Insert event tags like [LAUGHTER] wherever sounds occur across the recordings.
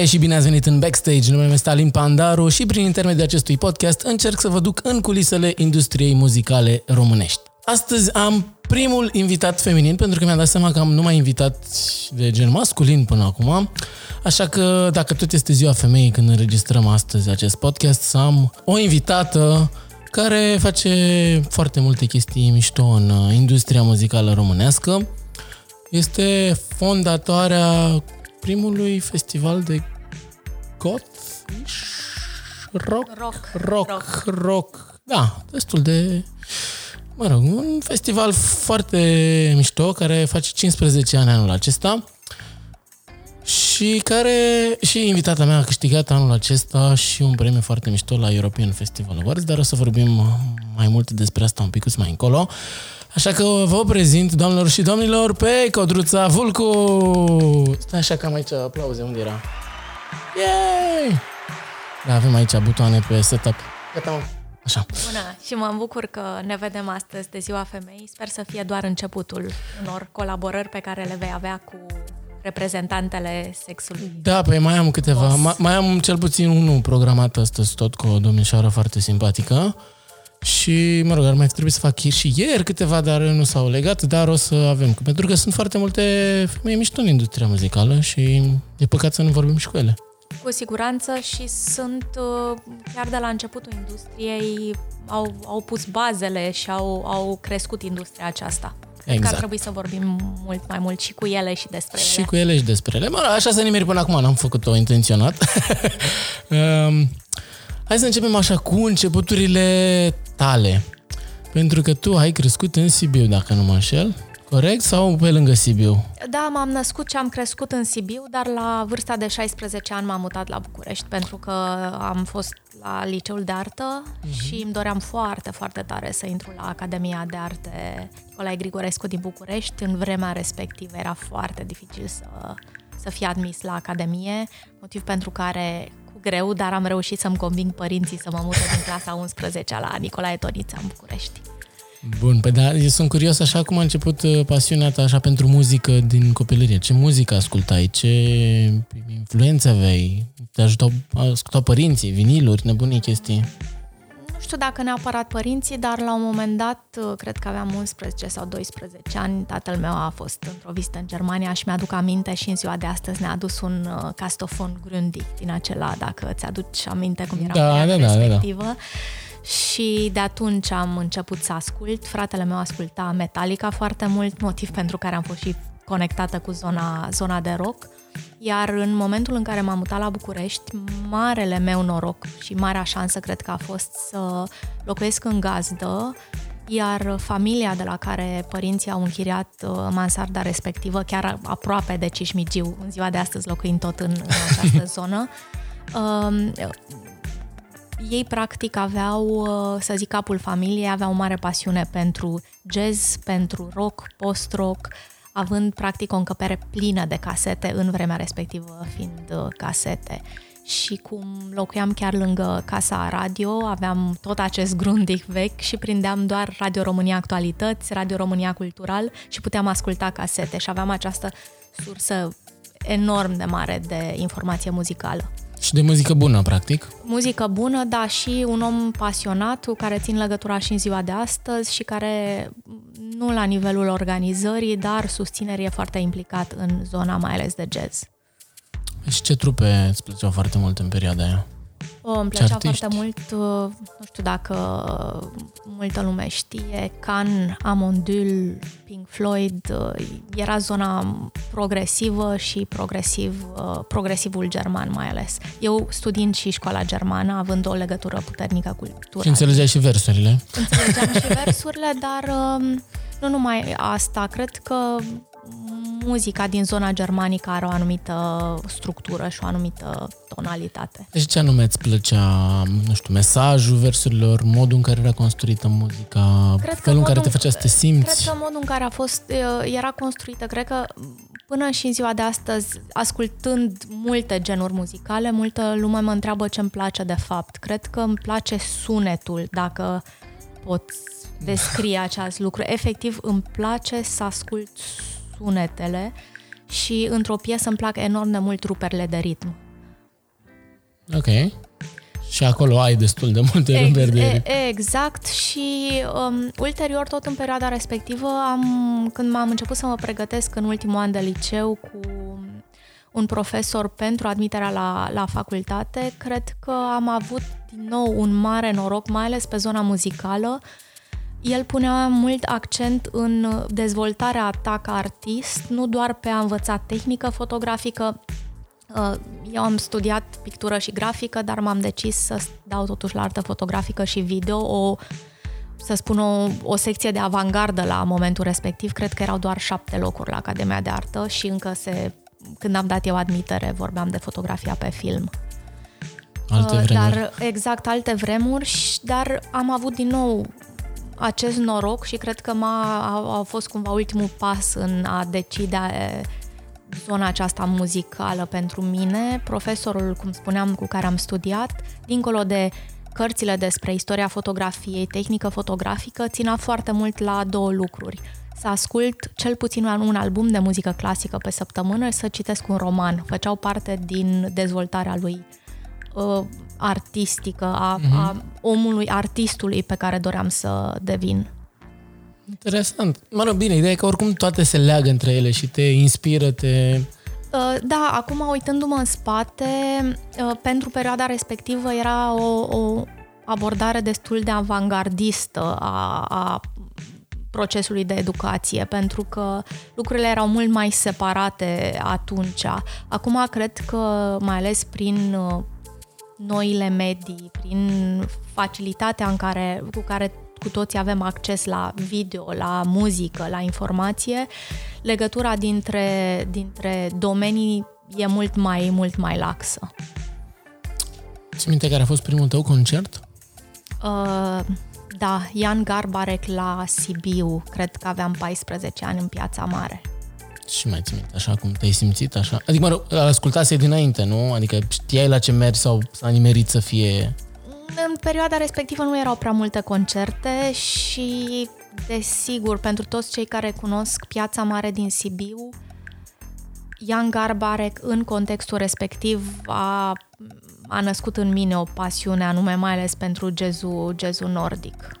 Salutare și bine ați venit în Backstage. Numele meu este Alin Pandaru și prin intermediul acestui podcast încerc să vă duc în culisele industriei muzicale românești. Astăzi am primul invitat feminin, pentru că mi-am dat seama că am numai invitat de gen masculin până acum. Așa că dacă tot este ziua femeii când înregistrăm astăzi acest podcast, să am o invitată care face foarte multe chestii mișto în uh, industria muzicală românească. Este fondatoarea primului festival de goth rock, Rock. rock, rock, rock. Da, destul de mă rog, un festival foarte mișto care face 15 ani anul acesta și care și invitata mea a câștigat anul acesta și un premiu foarte mișto la European Festival Awards, dar o să vorbim mai mult despre asta un pic mai încolo. Așa că vă prezint, doamnelor și domnilor, pe Codruța Vulcu! Stai așa că am aici aplauze, unde era? Yay! Da, avem aici butoane pe setup. Gata, mă. Așa. Bună și mă bucur că ne vedem astăzi de Ziua Femeii. Sper să fie doar începutul unor colaborări pe care le vei avea cu reprezentantele sexului. Da, păi mai am câteva. Boss. Ma, mai am cel puțin unul programat astăzi tot cu o domnișoară foarte simpatică. Și, mă rog, ar mai trebui să fac și ieri câteva, dar nu s-au legat, dar o să avem. Pentru că sunt foarte multe femei mișto în industria muzicală și e păcat să nu vorbim și cu ele. Cu siguranță și sunt uh, chiar de la începutul industriei, au, au pus bazele și au, au crescut industria aceasta. Cred că Exact. ar trebui să vorbim mult mai mult și cu ele și despre Și ele. cu ele și despre ele. Mă rog, așa să nimeri până acum, n-am făcut-o intenționat. [LAUGHS] um, hai să începem așa cu începuturile tale. Pentru că tu ai crescut în Sibiu, dacă nu mă înșel. Corect? Sau pe lângă Sibiu? Da, m-am născut și am crescut în Sibiu, dar la vârsta de 16 ani m-am mutat la București pentru că am fost la liceul de artă și îmi doream foarte, foarte tare să intru la Academia de Arte Nicolae Grigorescu din București. În vremea respectivă era foarte dificil să, să fie admis la Academie, motiv pentru care cu greu, dar am reușit să-mi conving părinții să mă mute din clasa 11 la Nicolae Tonița în București. Bun, păi da, eu sunt curios așa cum a început uh, pasiunea ta așa pentru muzică din copilărie. Ce muzică ascultai? Ce influențe aveai? Te ajutau, ascultau părinții, viniluri, nebunii chestii? Nu știu dacă neapărat părinții, dar la un moment dat, cred că aveam 11 sau 12 ani, tatăl meu a fost într-o vizită în Germania și mi-aduc aminte și în ziua de astăzi ne-a adus un uh, castofon Grundig din acela, dacă îți aduci aminte cum era Da, perioada da, da, da, da. respectivă. Și de atunci am început să ascult. Fratele meu asculta Metallica foarte mult, motiv pentru care am fost și conectată cu zona, zona de rock. Iar în momentul în care m-am mutat la București, marele meu noroc și marea șansă cred că a fost să locuiesc în gazdă, iar familia de la care părinții au închiriat uh, mansarda respectivă, chiar aproape de Cismigiu, în ziua de astăzi locuind tot în, în această [LAUGHS] zonă, um, ei practic aveau, uh, să zic, capul familiei, aveau o mare pasiune pentru jazz, pentru rock, post-rock, având practic o încăpere plină de casete în vremea respectivă fiind uh, casete. Și cum locuiam chiar lângă casa radio, aveam tot acest grundig vechi și prindeam doar Radio România Actualități, Radio România Cultural și puteam asculta casete și aveam această sursă enorm de mare de informație muzicală. Și de muzică bună, practic. Muzică bună, da, și un om pasionat cu care țin legătura și în ziua de astăzi și care, nu la nivelul organizării, dar susținerii e foarte implicat în zona mai ales de jazz. Și ce trupe îți plăceau foarte mult în perioada aia? O, îmi Ce plăcea artiști? foarte mult, uh, nu știu dacă multă lume știe, Can, Amondul, Pink Floyd, uh, era zona progresivă și progresiv, uh, progresivul german mai ales. Eu studiind și școala germană, având o legătură puternică cu cultura Și înțelegeai și versurile. înțelegeam și versurile, dar um, nu numai asta, cred că muzica din zona germanică are o anumită structură și o anumită tonalitate. Deci ce anume îți plăcea, nu știu, mesajul versurilor, modul în care era construită muzica, felul în care te făcea să te Cred simți? că modul în care a fost, uh, era construită, cred că până și în ziua de astăzi, ascultând multe genuri muzicale, multă lume mă întreabă ce îmi place de fapt. Cred că îmi place sunetul, dacă pot descrie [LAUGHS] acest lucru. Efectiv, îmi place să ascult sunetele și într-o piesă îmi plac enorm de mult ruperile de ritm. Ok. Și acolo ai destul de multe Ex- reverberi. e- Exact și um, ulterior, tot în perioada respectivă, am, când m-am început să mă pregătesc în ultimul an de liceu cu un profesor pentru admiterea la, la facultate, cred că am avut din nou un mare noroc, mai ales pe zona muzicală. El punea mult accent în dezvoltarea ta ca artist, nu doar pe a învăța tehnică fotografică, Uh, Eu am studiat pictură și grafică, dar m-am decis să dau totuși la artă fotografică și video, o, să spun o, o secție de avangardă la momentul respectiv. Cred că erau doar șapte locuri la Academia de Artă și încă se, când am dat eu admitere, vorbeam de fotografia pe film. Alte Uh, vremuri. Dar exact alte vremuri, și- dar am avut din nou acest noroc și cred că m-a, a, a fost cumva ultimul pas în a decide zona aceasta muzicală pentru mine. Profesorul, cum spuneam, cu care am studiat, dincolo de cărțile despre istoria fotografiei, tehnică fotografică, ținea foarte mult la două lucruri. Să ascult cel puțin un un album de muzică clasică pe săptămână și să citesc un roman. Făceau parte din dezvoltarea lui uh, artistică, a, a omului, artistului pe care doream să devin. Interesant. Mă rog, bine, ideea e că oricum toate se leagă între ele și te inspiră, te... Uh, Da, acum uitându-mă în spate, uh, pentru perioada respectivă era o, o abordare destul de avangardistă a, a procesului de educație, pentru că lucrurile erau mult mai separate atunci. Acum cred că, mai ales prin uh, noile medii, prin facilitatea în care, cu care cu toții avem acces la video, la muzică, la informație, legătura dintre, dintre domenii e mult mai, mult mai laxă. Ți minte care a fost primul tău concert? Uh, da, Ian Garbarek la Sibiu, cred că aveam 14 ani în Piața Mare. Și mai ți minte, așa cum te-ai simțit, așa? Adică, mă rog, ascultase dinainte, nu? Adică știai la ce mergi sau s-a nimerit să fie... În perioada respectivă nu erau prea multe concerte și, desigur, pentru toți cei care cunosc Piața Mare din Sibiu, Ian Garbarek, în contextul respectiv, a, a născut în mine o pasiune anume, mai ales pentru jazzul, jazzul nordic.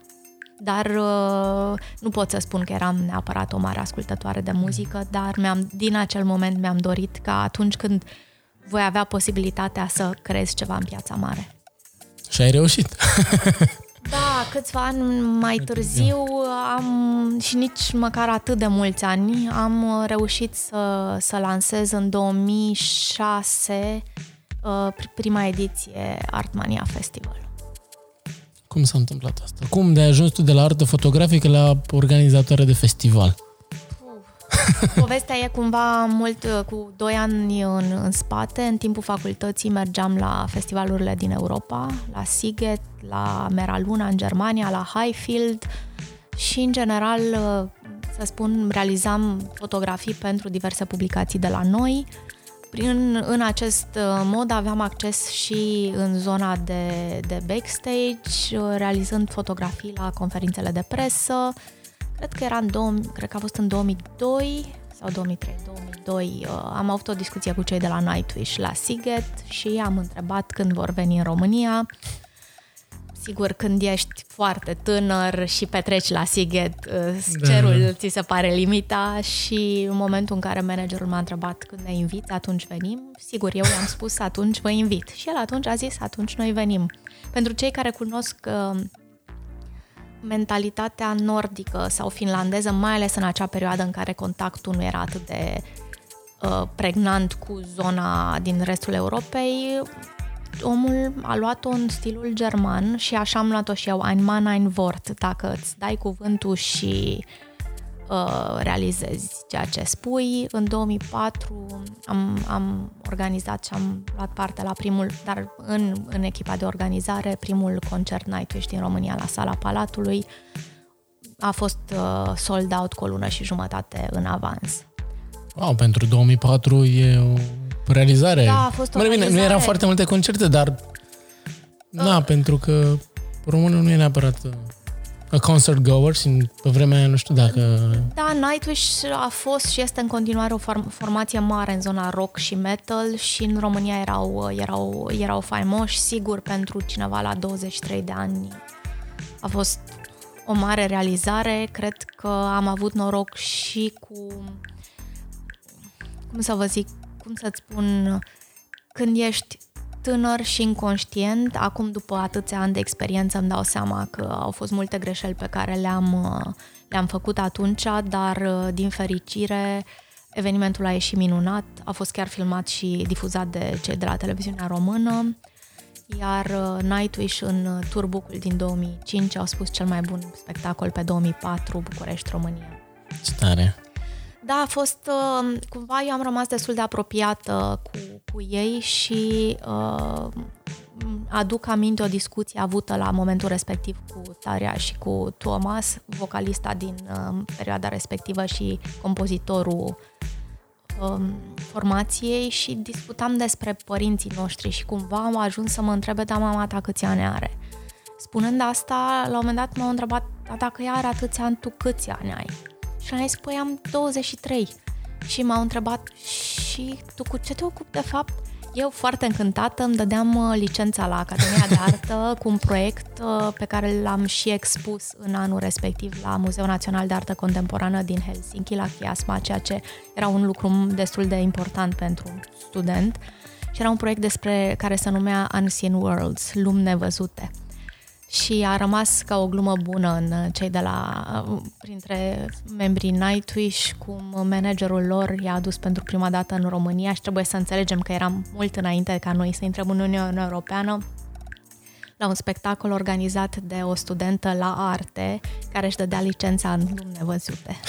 Dar uh, nu pot să spun că eram neapărat o mare ascultătoare de muzică, dar mi-am, din acel moment mi-am dorit ca atunci când voi avea posibilitatea să creez ceva în Piața Mare. Și ai reușit. [LAUGHS] Da, câțiva ani mai târziu am, și nici măcar atât de mulți ani, am reușit să, să lansez în 2006 uh, prima ediție Artmania Festival. Cum s-a întâmplat asta? Cum de ai ajuns tu de la artă fotografică la organizatoare de festival? [LAUGHS] Povestea e cumva mult uh, cu doi ani în, în spate. În timpul facultății mergeam la festivalurile din Europa, la Siget, la Meraluna în Germania, la Highfield și, în general, uh, să spun, realizam fotografii pentru diverse publicații de la noi. Prin, în acest uh, mod aveam acces și în zona de, de backstage, uh, realizând fotografii la conferințele de presă, Cred că era în 2000, cred că a fost în 2002 sau 2003, 2002. uh, Am avut o discuție cu cei de la Nightwish la Siget și am întrebat când vor veni în România. Sigur, când ești foarte tânăr și petreci la Siget, uh, cerul ți se pare limita și în momentul în care managerul m-a întrebat când ne invit, atunci venim. Sigur, eu i-am spus atunci vă invit și el atunci a zis atunci noi venim. Pentru cei care cunosc uh, mentalitatea nordică sau finlandeză, mai ales în acea perioadă în care contactul nu era atât de uh, pregnant cu zona din restul Europei, omul a luat-o în stilul german și așa am luat-o și eu, ein Mann, ein Wort. Dacă îți dai cuvântul și uh, realizezi ceea ce spui. În 2004 am, am organizat și am luat parte la primul, dar în, în echipa de organizare, primul concert Nightwish din România la Sala Palatului. A fost uh, sold out cu o lună și jumătate în avans. Wow, pentru 2004 e o realizare. Da, a fost o Mă, bine, nu realizare. erau foarte multe concerte, dar... Da, pentru că românul nu e neapărat uh, a concert goer și pe vremea aia nu știu dacă... Da, Nightwish a fost și este în continuare o form- formație mare în zona rock și metal și în România erau, erau, erau faimoși, sigur, pentru cineva la 23 de ani a fost o mare realizare. Cred că am avut noroc și cu, cum să vă zic, cum să-ți spun, când ești tânăr și inconștient, acum după atâția ani de experiență îmi dau seama că au fost multe greșeli pe care le-am, le-am făcut atunci, dar din fericire evenimentul a ieșit minunat, a fost chiar filmat și difuzat de cei de la televiziunea română, iar Nightwish în turbucul din 2005 au spus cel mai bun spectacol pe 2004 București, România. Ce tare! Da, a fost, uh, cumva eu am rămas destul de apropiată cu, cu ei și uh, aduc aminte o discuție avută la momentul respectiv cu Taria și cu Thomas, vocalista din uh, perioada respectivă și compozitorul uh, formației și discutam despre părinții noștri și cumva am ajuns să mă întrebe, da, mama ta câți ani are? Spunând asta, la un moment dat m-au întrebat, da, dacă ea are atâția ani, tu câți ani ai? Și am zis, păi am 23. Și m-au întrebat, și tu cu ce te ocupi de fapt? Eu foarte încântată îmi dădeam uh, licența la Academia de Artă [LAUGHS] cu un proiect uh, pe care l-am și expus în anul respectiv la Muzeul Național de Artă Contemporană din Helsinki, la Chiasma, ceea ce era un lucru destul de important pentru un student. Și era un proiect despre care se numea Unseen Worlds, lumi nevăzute și a rămas ca o glumă bună în cei de la, printre membrii Nightwish, cum managerul lor i-a adus pentru prima dată în România și trebuie să înțelegem că eram mult înainte ca noi să intrăm în Uniunea Europeană la un spectacol organizat de o studentă la arte care își dădea licența în lumi nevăzute.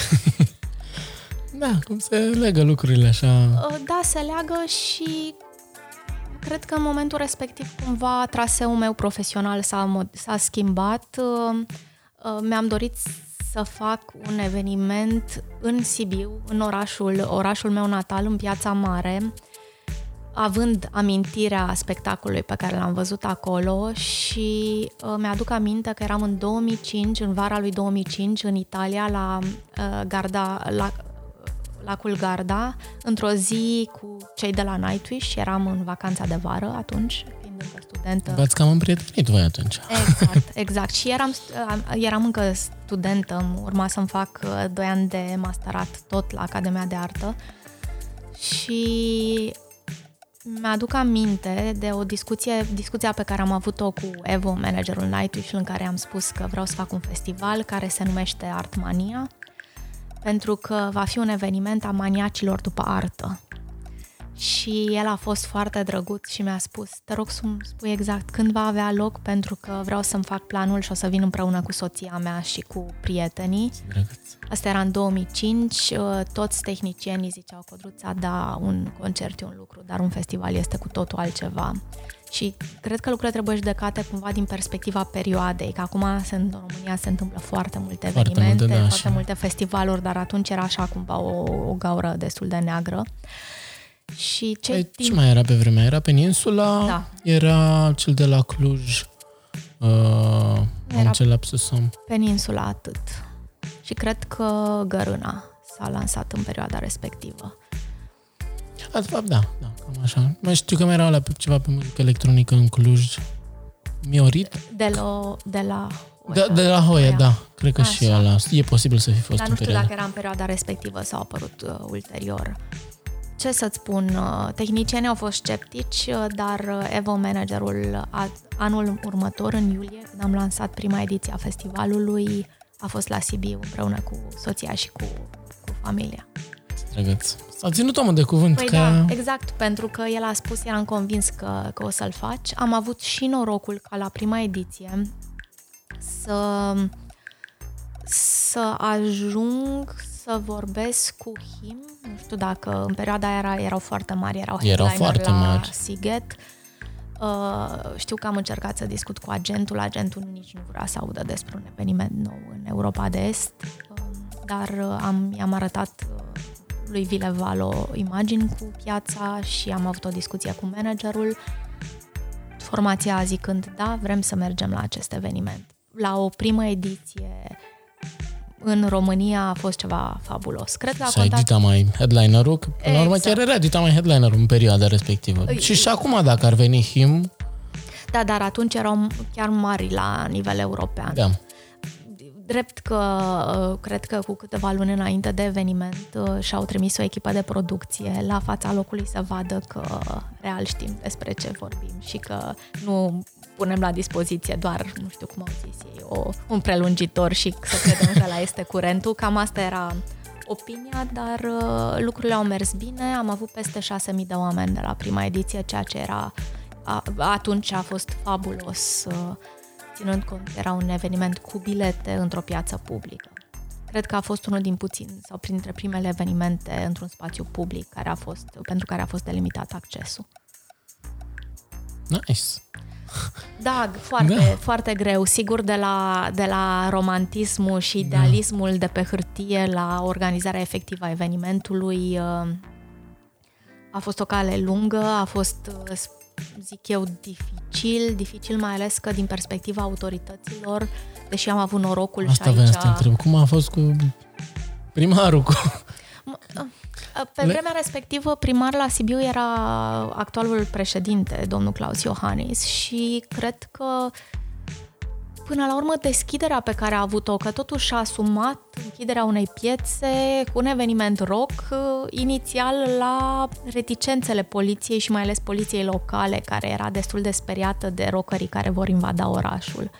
[LAUGHS] da, cum se legă lucrurile așa. Da, se leagă și Cred că în momentul respectiv cumva traseul meu profesional s-a, s-a schimbat. Uh, uh, mi-am dorit să fac un eveniment în Sibiu, în orașul, orașul meu natal, în Piața Mare, având amintirea spectacolului pe care l-am văzut acolo și uh, mi-aduc aminte că eram în 2005, în vara lui 2005, în Italia, la uh, Garda, la lacul Garda, într-o zi cu cei de la Nightwish, eram în vacanța de vară atunci, fiind încă studentă. V-ați cam împrietenit voi atunci. Exact, [LAUGHS] exact. Și eram, eram încă studentă, urma să-mi fac 2 uh, ani de masterat tot la Academia de Artă și mi-aduc aminte de o discuție, discuția pe care am avut-o cu Evo, managerul Nightwish, în care am spus că vreau să fac un festival care se numește Artmania pentru că va fi un eveniment a maniacilor după artă. Și el a fost foarte drăguț și mi-a spus, te rog să-mi spui exact când va avea loc, pentru că vreau să-mi fac planul și o să vin împreună cu soția mea și cu prietenii. Drăguț. Asta era în 2005, uh, toți tehnicienii ziceau, Codruța, da, un concert e un lucru, dar un festival este cu totul altceva. Și cred că lucrurile trebuie judecate cumva din perspectiva perioadei, că acum se, în România se întâmplă foarte multe foarte evenimente, multe, da, foarte și... multe festivaluri, dar atunci era așa cumva o, o gaură destul de neagră. Și ce, păi, timp... ce mai era pe vremea? Era Peninsula, da. era cel de la Cluj, uh, era am ce lapsus Peninsula atât. Și cred că Gărâna s-a lansat în perioada respectivă. A, de fapt, da, da, cam așa. Mai știu că mai era la ceva pe muzică electronică în Cluj. Miorit? De la... De la de, de la Hoia, da. Cred că așa. și ăla. E posibil să fi fost Dar nu știu dacă era în perioada respectivă sau a apărut uh, ulterior. Ce să-ți spun, uh, tehnicienii au fost sceptici, uh, dar uh, Evo Managerul a, anul următor, în iulie, când am lansat prima ediție a festivalului, a fost la Sibiu împreună cu soția și cu, cu familia. Drăguț. S-a ținut omul de cuvânt. Păi că... da, exact, pentru că el a spus, eram convins că, că o să-l faci. Am avut și norocul ca la prima ediție să, să ajung să vorbesc cu him. Nu știu dacă în perioada aia era, erau foarte mari, erau, erau foarte la mari. Siget. Uh, știu că am încercat să discut cu agentul, agentul nici nu vrea să audă despre un eveniment nou în Europa de Est, uh, dar uh, am, i-am arătat uh, lui Vile Valo imagini cu piața și am avut o discuție cu managerul, formația zicând, da, vrem să mergem la acest eveniment. la o primă ediție în România a fost ceva fabulos. Cred că a și contat... Dita mai headlinerul, că până la urmă chiar era Dita mai headlinerul în perioada respectivă. E... Și și acum dacă ar veni Him... Da, dar atunci erau chiar mari la nivel european. Da. Drept că uh, cred că cu câteva luni înainte de eveniment uh, și-au trimis o echipă de producție la fața locului să vadă că real știm despre ce vorbim și că nu punem la dispoziție doar, nu știu cum au zis ei, o, un prelungitor și să credem că la este curentul. Cam asta era opinia, dar uh, lucrurile au mers bine. Am avut peste 6.000 de oameni de la prima ediție, ceea ce era a, atunci a fost fabulos, uh, ținând cont că era un eveniment cu bilete într-o piață publică. Cred că a fost unul din puțin sau printre primele evenimente într-un spațiu public care a fost, pentru care a fost delimitat accesul. Nice. Da, foarte, da. foarte greu. Sigur, de la, de la romantismul și da. idealismul da. de pe hârtie la organizarea efectivă a evenimentului uh, a fost o cale lungă, a fost, uh, zic eu, dificil, dificil mai ales că din perspectiva autorităților, deși am avut norocul Asta și aici... Asta să întreb. Cum a fost cu primarul? Cu... Uh, pe vremea respectivă, primar la Sibiu era actualul președinte, domnul Claus Iohannis, și cred că până la urmă deschiderea pe care a avut-o, că totuși a asumat închiderea unei piețe cu un eveniment rock, inițial la reticențele poliției și mai ales poliției locale, care era destul de speriată de rockerii care vor invada orașul.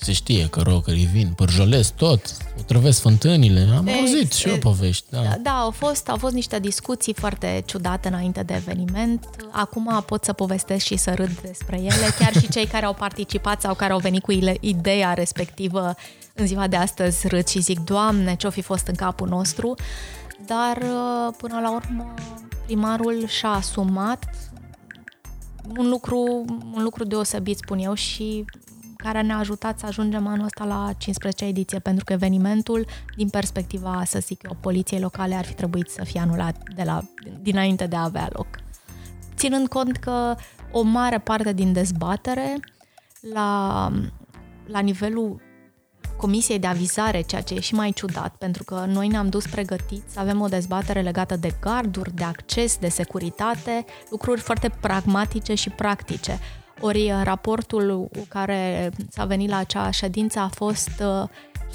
Se știe că rockerii vin, părjolesc tot, otrăvesc fântânile, am e, auzit și eu povești. Da. da, au fost, au fost niște discuții foarte ciudate înainte de eveniment. Acum pot să povestesc și să râd despre ele, chiar și cei care au participat sau care au venit cu ideea respectivă în ziua de astăzi râd și zic, Doamne, ce-o fi fost în capul nostru. Dar până la urmă primarul și-a asumat un lucru, un lucru deosebit, spun eu, și care ne-a ajutat să ajungem anul ăsta la 15 ediție, pentru că evenimentul, din perspectiva, să zic eu, poliției locale, ar fi trebuit să fie anulat de la, dinainte de a avea loc. Ținând cont că o mare parte din dezbatere la, la nivelul comisiei de avizare, ceea ce e și mai ciudat, pentru că noi ne-am dus pregătiți să avem o dezbatere legată de garduri, de acces, de securitate, lucruri foarte pragmatice și practice. Ori uh, raportul cu care s-a venit la acea ședință a fost uh,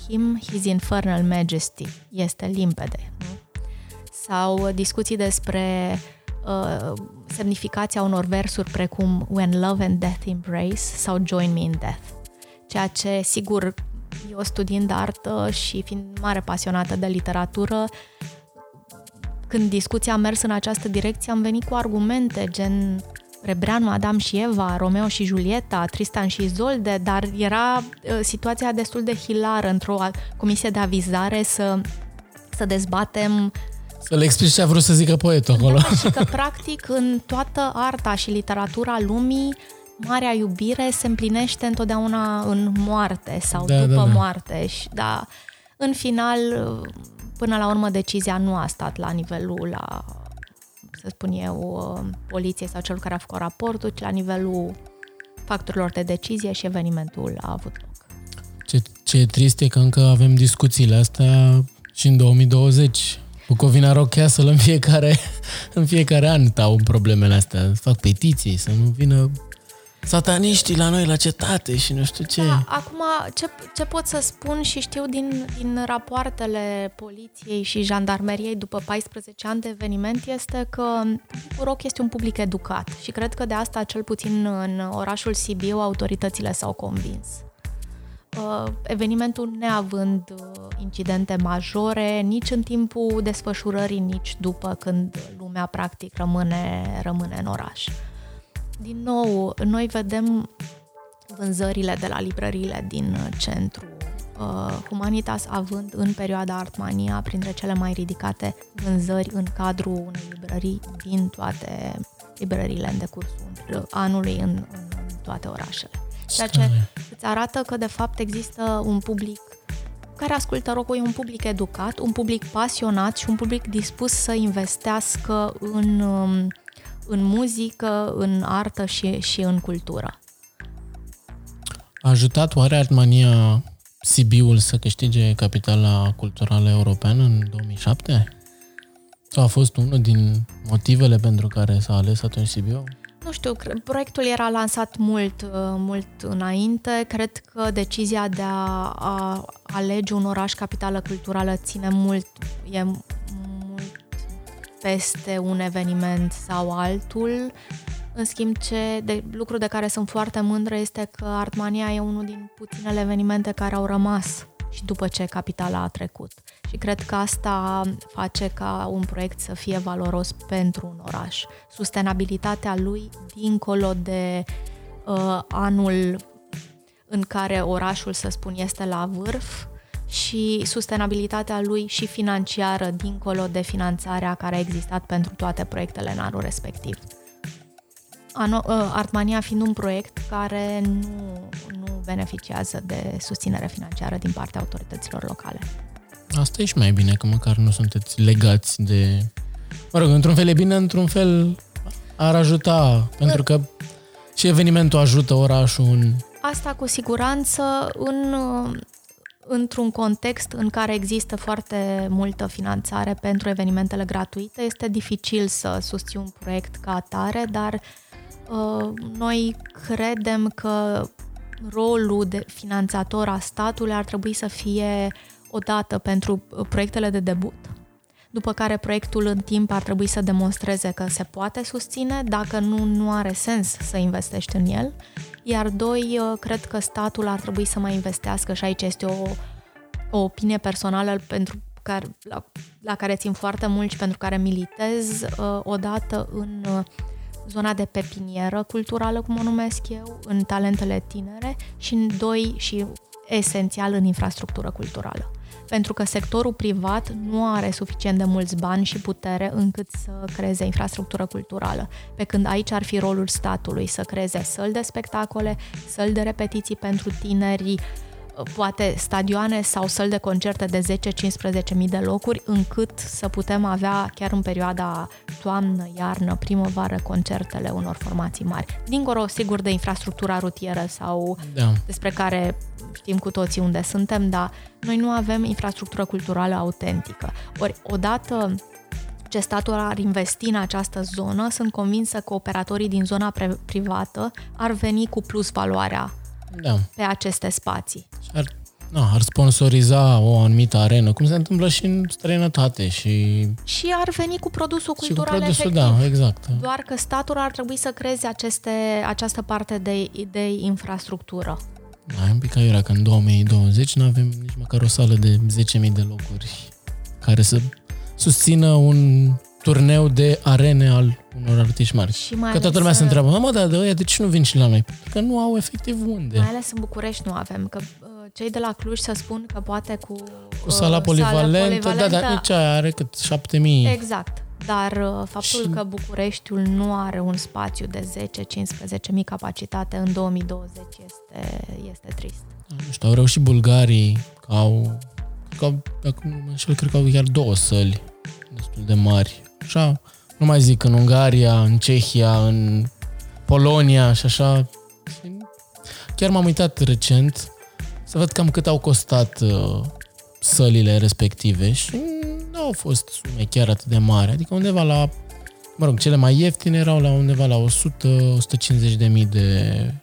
Him, His Infernal Majesty. Este limpede. Nu? Sau discuții despre uh, semnificația unor versuri precum When Love and Death Embrace sau Join Me in Death. Ceea ce, sigur, eu studiind artă și fiind mare pasionată de literatură, când discuția a mers în această direcție, am venit cu argumente gen Rebreanu, Adam și Eva, Romeo și Julieta, Tristan și Izolde, dar era uh, situația destul de hilară într-o comisie de avizare să, să dezbatem să le explici ce a vrut să zică poetul acolo. Da, și că, practic, în toată arta și literatura lumii, marea iubire se împlinește întotdeauna în moarte sau da, după da, da. moarte. Și, da, în final, până la urmă, decizia nu a stat la nivelul la să spun eu, uh, poliției sau celor care a făcut raportul, ci la nivelul factorilor de decizie și evenimentul a avut loc. Ce, ce trist e că încă avem discuțiile astea și în 2020. Bucovina Rock Castle în fiecare, [LAUGHS] în fiecare an au problemele astea. Fac petiții să nu vină sataniștii la noi la cetate și nu știu ce. Da, acum, ce, ce pot să spun și știu din, din rapoartele poliției și jandarmeriei după 14 ani de eveniment este că publicul rock este un public educat și cred că de asta, cel puțin în orașul Sibiu, autoritățile s-au convins. Uh, evenimentul neavând uh, incidente majore nici în timpul desfășurării, nici după când lumea practic rămâne, rămâne în oraș. Din nou, noi vedem vânzările de la librăriile din centru uh, Humanitas având în perioada Artmania printre cele mai ridicate vânzări în cadrul unei librării din toate librăriile în decursul anului în, în, în toate orașele. Ceea ce îți arată că de fapt există un public care ascultă rock e un public educat, un public pasionat și un public dispus să investească în um, în muzică, în artă și, și în cultură. ajutat oare Artmania Sibiul să câștige capitala culturală europeană în 2007? Sau a fost unul din motivele pentru care s-a ales atunci Sibiu? Nu știu, proiectul era lansat mult, uh, mult înainte. Cred că decizia de a, a alege un oraș capitală culturală ține mult, e mult peste un eveniment sau altul. În schimb, ce de, lucru de care sunt foarte mândră este că Artmania e unul din puținele evenimente care au rămas și după ce capitala a trecut. Și cred că asta face ca un proiect să fie valoros pentru un oraș. Sustenabilitatea lui, dincolo de uh, anul în care orașul, să spun, este la vârf, și sustenabilitatea lui și financiară, dincolo de finanțarea care a existat pentru toate proiectele în anul respectiv. Ă, Artmania fiind un proiect care nu, nu beneficiază de susținere financiară din partea autorităților locale. Asta e și mai bine, că măcar nu sunteți legați de... Mă rog, într-un fel e bine, într-un fel ar ajuta, pentru că și evenimentul ajută orașul în... Asta cu siguranță în, într-un context în care există foarte multă finanțare pentru evenimentele gratuite, este dificil să susții un proiect ca atare, dar uh, noi credem că rolul de finanțator a statului ar trebui să fie o dată pentru uh, proiectele de debut, după care proiectul în timp ar trebui să demonstreze că se poate susține, dacă nu, nu are sens să investești în el. Iar doi, uh, cred că statul ar trebui să mai investească și aici este o, o opinie personală pentru care, la, la care țin foarte mult și pentru care militez, uh, odată în zona de pepinieră culturală, cum o numesc eu, în talentele tinere și în doi și esențial în infrastructură culturală pentru că sectorul privat nu are suficient de mulți bani și putere încât să creeze infrastructură culturală. Pe când aici ar fi rolul statului să creeze săli de spectacole, săli de repetiții pentru tinerii, poate stadioane sau săli de concerte de 10-15 mii de locuri, încât să putem avea chiar în perioada toamnă, iarnă, primăvară, concertele unor formații mari. Dincolo, sigur, de infrastructura rutieră sau da. despre care știm cu toții unde suntem, dar noi nu avem infrastructură culturală autentică. Ori, odată ce statul ar investi în această zonă, sunt convinsă că operatorii din zona privată ar veni cu plus valoarea da. pe aceste spații. Ar, na, ar sponsoriza o anumită arenă, cum se întâmplă și în străinătate. Și, și ar veni cu produsul cultural cu produsul, efectiv. Da, exact. Doar că statul ar trebui să creeze aceste, această parte de, de infrastructură. Mai un pic aiurea că în 2020 nu avem nici măcar o sală de 10.000 de locuri care să susțină un turneu de arene al unor artiști mari. Și mai că toată lumea se întreabă, mă, dar de ăia de ce nu vin și la noi? Pentru că nu au efectiv unde. Mai ales în București nu avem, că uh, cei de la Cluj să spun că poate cu... Cu sala uh, polivalentă, sala polivalentă, da, dar nici aia are cât 7000. Exact. Dar uh, faptul și... că Bucureștiul nu are un spațiu de 10-15 mii capacitate în 2020 este, este trist. Nu știu, au reușit bulgarii că au, că au acum nu cred că au chiar două săli destul de mari. Așa, nu mai zic, în Ungaria, în Cehia, în Polonia și așa. Chiar m-am uitat recent să văd cam cât au costat uh, sălile respective și nu au fost sume chiar atât de mari, adică undeva la, mă rog, cele mai ieftine erau la undeva la 100-150 de mii de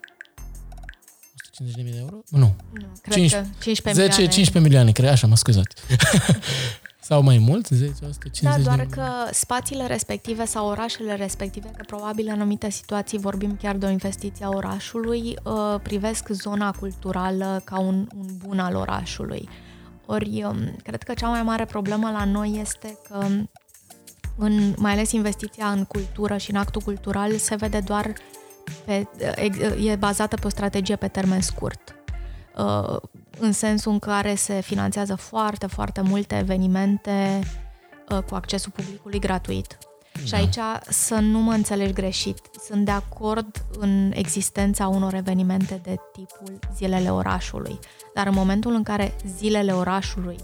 150 de mii de euro? Nu. nu cred 5, că 15 10, 15 milioane, cred, așa, mă scuzați. [LAUGHS] Sau mai mult? 10, 150 Da, doar de... că spațiile respective sau orașele respective, că probabil în anumite situații vorbim chiar de o investiție a orașului, uh, privesc zona culturală ca un, un bun al orașului. Ori, um, cred că cea mai mare problemă la noi este că, în, mai ales investiția în cultură și în actul cultural, se vede doar pe, e bazată pe o strategie pe termen scurt. Uh, în sensul în care se finanțează foarte, foarte multe evenimente uh, cu accesul publicului gratuit. Da. Și aici să nu mă înțelegi greșit, sunt de acord în existența unor evenimente de tipul zilele orașului, dar în momentul în care zilele orașului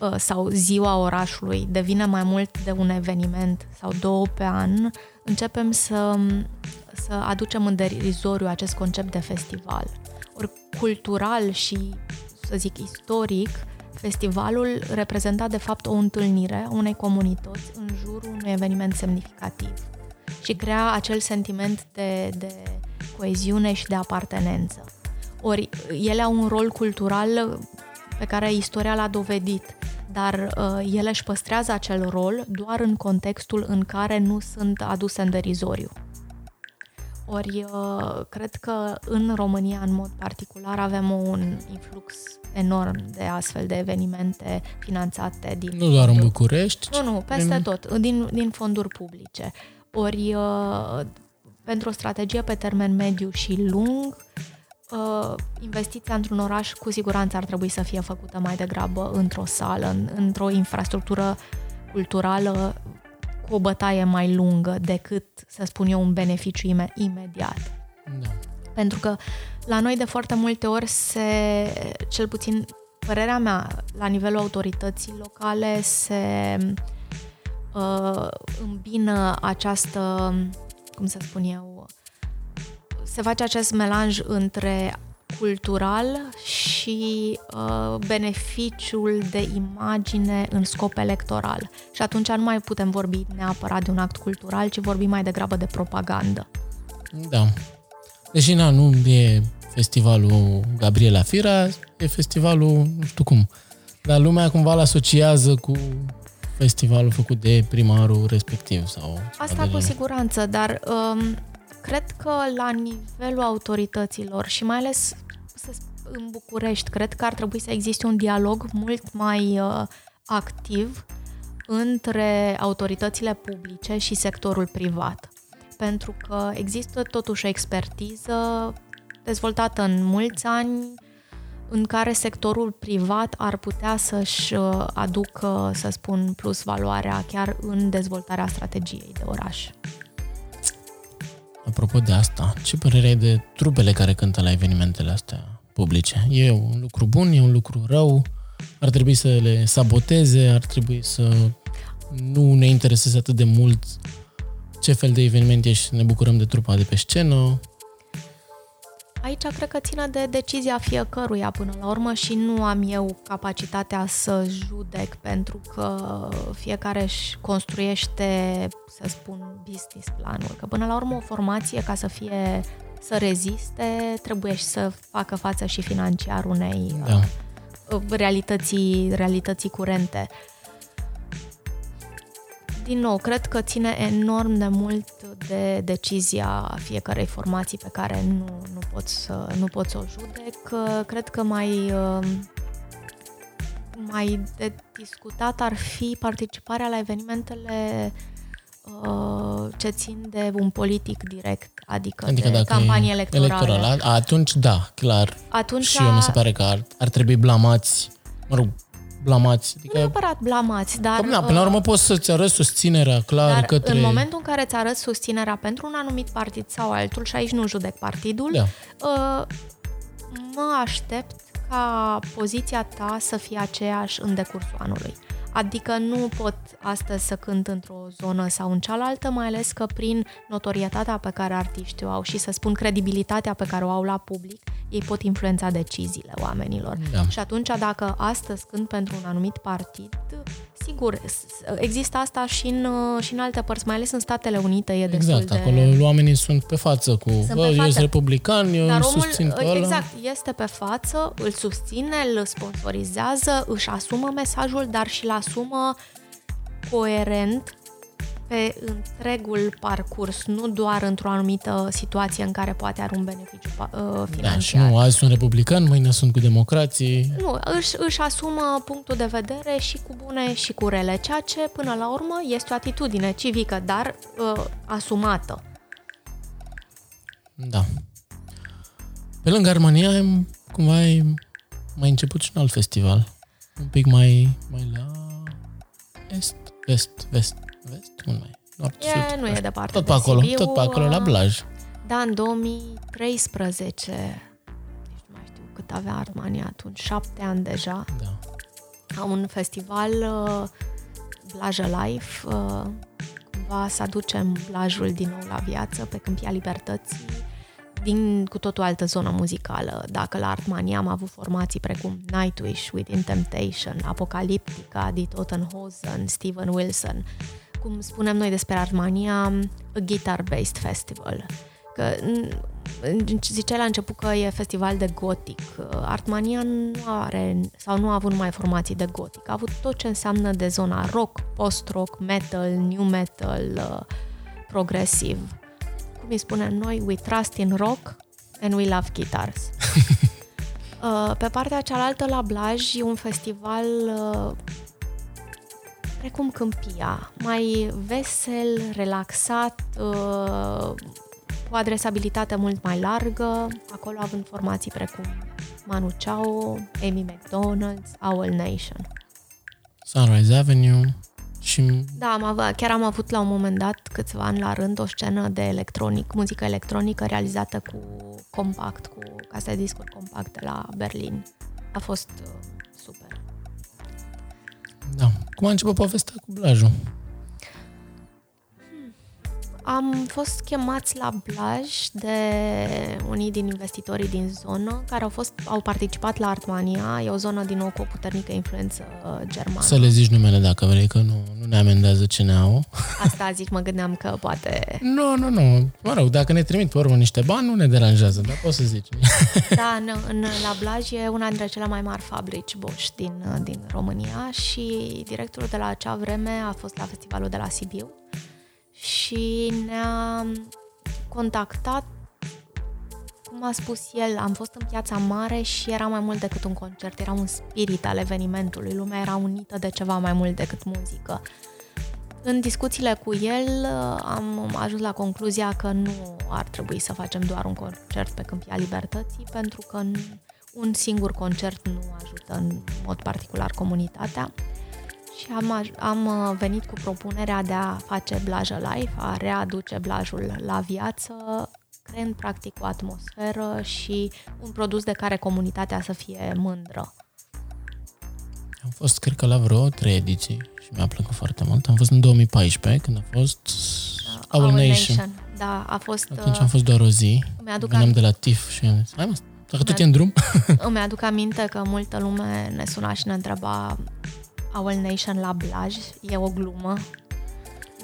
uh, sau ziua orașului devine mai mult de un eveniment sau două pe an, începem să, să aducem în derizoriu acest concept de festival. Ori cultural și, să zic, istoric, festivalul reprezenta de fapt o întâlnire a unei comunități în jurul unui eveniment semnificativ și crea acel sentiment de, de coeziune și de apartenență. Ori ele au un rol cultural pe care istoria l-a dovedit, dar uh, ele își păstrează acel rol doar în contextul în care nu sunt aduse în derizoriu. Ori uh, cred că în România, în mod particular, avem un influx enorm de astfel de evenimente finanțate din... Nu doar în București. Nu, nu, peste din... tot, din, din fonduri publice. Ori uh, pentru o strategie pe termen mediu și lung, uh, investiția într-un oraș cu siguranță ar trebui să fie făcută mai degrabă într-o sală, în, într-o infrastructură culturală cu o bătaie mai lungă decât, să spun eu, un beneficiu imediat. Da. Pentru că la noi de foarte multe ori se, cel puțin părerea mea, la nivelul autorității locale se uh, îmbină această, cum să spun eu, se face acest melanj între cultural și uh, beneficiul de imagine în scop electoral. Și atunci nu mai putem vorbi neapărat de un act cultural, ci vorbim mai degrabă de propagandă. Da. Deși na, nu e festivalul Gabriela Fira, e festivalul, nu știu cum, dar lumea cumva îl asociază cu festivalul făcut de primarul respectiv. sau. Asta cu siguranță, dar um, cred că la nivelul autorităților și mai ales în București, cred că ar trebui să existe un dialog mult mai uh, activ între autoritățile publice și sectorul privat. Pentru că există totuși o expertiză dezvoltată în mulți ani în care sectorul privat ar putea să-și uh, aducă, să spun, plus valoarea chiar în dezvoltarea strategiei de oraș. Apropo de asta, ce părere ai de trupele care cântă la evenimentele astea publice? E un lucru bun, e un lucru rău? Ar trebui să le saboteze? Ar trebui să nu ne intereseze atât de mult ce fel de eveniment e și ne bucurăm de trupa de pe scenă? Aici cred că ține de decizia fiecăruia până la urmă și nu am eu capacitatea să judec pentru că fiecare își construiește, să spun, business planul. Că până la urmă o formație ca să fie să reziste, trebuie și să facă față și financiar unei da. Uh, realității, realității curente. Din nou, cred că ține enorm de mult de decizia fiecarei formații pe care nu, nu, pot, să, nu pot să o judec. Cred că mai, um, mai de discutat ar fi participarea la evenimentele uh, ce țin de un politic direct, adică, adică de campanie electorală. electorală. Atunci, da, clar. Atunci și eu mi se pare că ar, ar trebui blamați, mă rog, blamați. Adică, nu neapărat blamați, dar... Na, până la urmă uh, poți să-ți arăți susținerea clar dar către... în momentul în care îți arăți susținerea pentru un anumit partid sau altul, și aici nu judec partidul, da. uh, mă aștept ca poziția ta să fie aceeași în decursul anului. Adică nu pot astăzi să cânt într-o zonă sau în cealaltă, mai ales că prin notorietatea pe care artiștii o au și să spun credibilitatea pe care o au la public, ei pot influența deciziile oamenilor. Da. Și atunci dacă astăzi cânt pentru un anumit partid, sigur, există asta și în, și în alte părți, mai ales în Statele Unite e destul exact, de... acolo oamenii sunt pe față cu, sunt bă, eu sunt republican, eu Dar omul, susțin pe ăla. Exact, este pe față, îl susține, îl sponsorizează, își asumă mesajul, dar și-l asumă coerent pe întregul parcurs, nu doar într-o anumită situație în care poate are un beneficiu uh, financiar. Da, și nu, azi sunt republican, mâine sunt cu democrații. Nu, își, își asumă punctul de vedere și cu bune și cu rele, ceea ce până la urmă este o atitudine civică, dar uh, asumată. Da. Pe lângă Armania, cumva ai mai început și un alt festival. Un pic mai, mai la est, vest, vest Vest? Nu mai. Nord, e, sud. Nu e departe Tot pe acolo, Sibiu, tot pe acolo, la Blaj. Da, în 2013, nu mai știu cât avea Armania atunci, șapte ani deja. Da. A un festival uh, Blaj Alive, uh, cumva să aducem Blajul din nou la viață pe Câmpia Libertății, din cu totul altă zonă muzicală. Dacă la Artmania am avut formații precum Nightwish, Within Temptation, Apocalyptica, Die Totenhosen, Steven Wilson, cum spunem noi despre Artmania, a guitar-based festival. Că ziceai la început că e festival de gotic. Artmania nu are sau nu a avut numai formații de gotic. A avut tot ce înseamnă de zona rock, post-rock, metal, new metal, uh, progresiv. Cum îi spunem noi, we trust in rock and we love guitars. [LAUGHS] Uh, pe partea cealaltă, la Blaj, e un festival uh, precum Câmpia, mai vesel, relaxat, cu adresabilitate mult mai largă, acolo având formații precum Manu Chao, Amy McDonald's, Owl Nation. Sunrise Avenue și... Da, am avut, chiar am avut la un moment dat, câțiva ani la rând, o scenă de electronic, muzică electronică realizată cu compact, cu case de discuri compact de la Berlin. A fost uh, super. Da. Cum a început povestea cu Blajul? Am fost chemați la Blaj de unii din investitorii din zonă care au, fost, au participat la Artmania. E o zonă din nou cu o puternică influență uh, germană. Să le zici numele dacă vrei, că nu, nu ne amendează cine au. [LAUGHS] Asta zic, mă gândeam că poate... Nu, nu, nu. Mă rog, dacă ne trimit pe urmă niște bani, nu ne deranjează, dar poți să zici. [LAUGHS] da, în, în, la Blaj e una dintre cele mai mari fabrici Bosch din, din România și directorul de la acea vreme a fost la festivalul de la Sibiu și ne-a contactat cum a spus el, am fost în Piața Mare și era mai mult decât un concert, era un spirit al evenimentului, lumea era unită de ceva mai mult decât muzică. În discuțiile cu el am ajuns la concluzia că nu ar trebui să facem doar un concert pe Câmpia Libertății, pentru că un singur concert nu ajută în mod particular comunitatea și am, am uh, venit cu propunerea de a face blajă live, a readuce blajul la viață, creând practic o atmosferă și un produs de care comunitatea să fie mândră. Am fost, cred că, la vreo trei ediții și mi-a plăcut foarte mult. Am fost în 2014, când a fost uh, Our, Our Nation. Nation. Da, a fost... Atunci am fost doar o zi. Veneam am... de la TIF și am zis, hai mă, dacă tot e în drum. [LAUGHS] Îmi aduc aminte că multă lume ne suna și ne întreba Owl Nation la Blaj, e o glumă,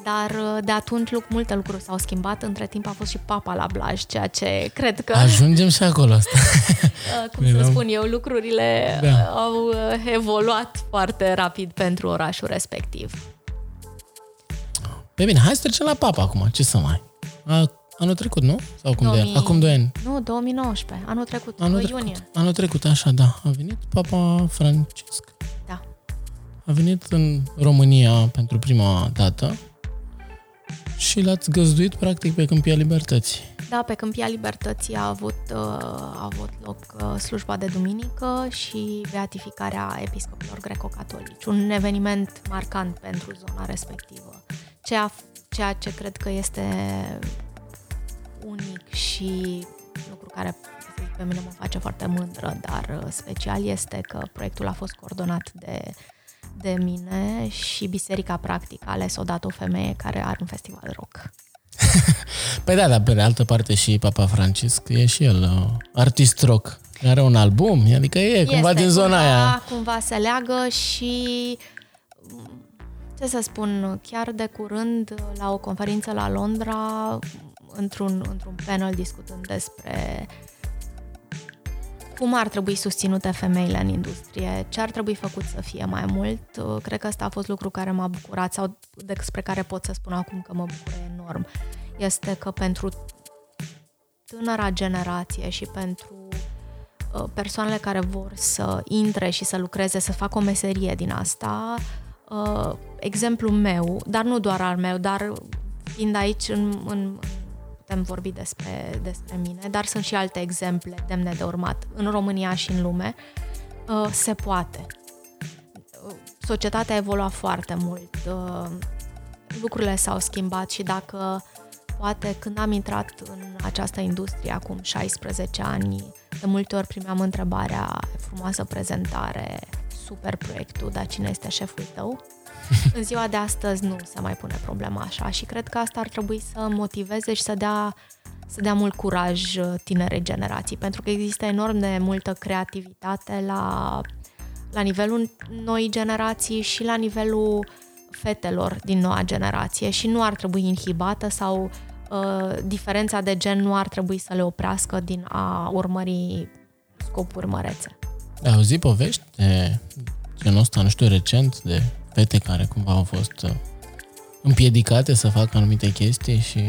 dar uh, de atunci multe lucruri s-au schimbat. Între timp a fost și papa la Blaj, ceea ce cred că... Ajungem și acolo asta. [LAUGHS] Uh, cum să spun eu, lucrurile da. au uh, evoluat foarte rapid pentru orașul respectiv. Pe bine, hai să trecem la papa acum. Ce să mai... A, anul trecut, nu? Sau cum 2000... de Acum 2 ani. Nu, 2019. Anul trecut, anul trecut, iunie. Anul trecut, așa, da. A venit papa Francisc a venit în România pentru prima dată și l-ați găzduit practic pe Câmpia Libertății. Da, pe Câmpia Libertății a avut, uh, a avut loc uh, slujba de duminică și beatificarea episcopilor greco-catolici. Un eveniment marcant pentru zona respectivă. Ceea, ceea ce cred că este unic și lucru care pe mine mă face foarte mândră, dar uh, special este că proiectul a fost coordonat de de mine și Biserica Practică a ales odată o femeie care are un festival rock. [LAUGHS] păi da, dar pe de altă parte și Papa Francisc e și el uh, artist rock. Are un album, adică e este, cumva din zona cumva, aia. cumva se leagă și ce să spun, chiar de curând la o conferință la Londra, într-un, într-un panel discutând despre cum ar trebui susținute femeile în industrie, ce ar trebui făcut să fie mai mult. Uh, cred că asta a fost lucru care m-a bucurat sau despre care pot să spun acum că mă bucură enorm. Este că pentru tânăra generație și pentru uh, persoanele care vor să intre și să lucreze, să facă o meserie din asta, uh, exemplul meu, dar nu doar al meu, dar fiind aici în, în, putem vorbi despre, despre mine, dar sunt și alte exemple demne de urmat în România și în lume. Uh, se poate. Societatea evolua foarte mult, uh, lucrurile s-au schimbat și dacă poate când am intrat în această industrie acum 16 ani, de multe ori primeam întrebarea, frumoasă prezentare, super proiectul, dar cine este șeful tău? [LAUGHS] În ziua de astăzi nu se mai pune problema așa și cred că asta ar trebui să motiveze și să dea să dea mult curaj uh, tinerei generații, pentru că există enorm de multă creativitate la, la nivelul noi generații și la nivelul fetelor din noua generație și nu ar trebui inhibată sau uh, diferența de gen nu ar trebui să le oprească din a urmări scopuri mărețe. Ai auzit povești de genul ăsta, nu știu, recent, de fete care cumva au fost uh, împiedicate să facă anumite chestii și...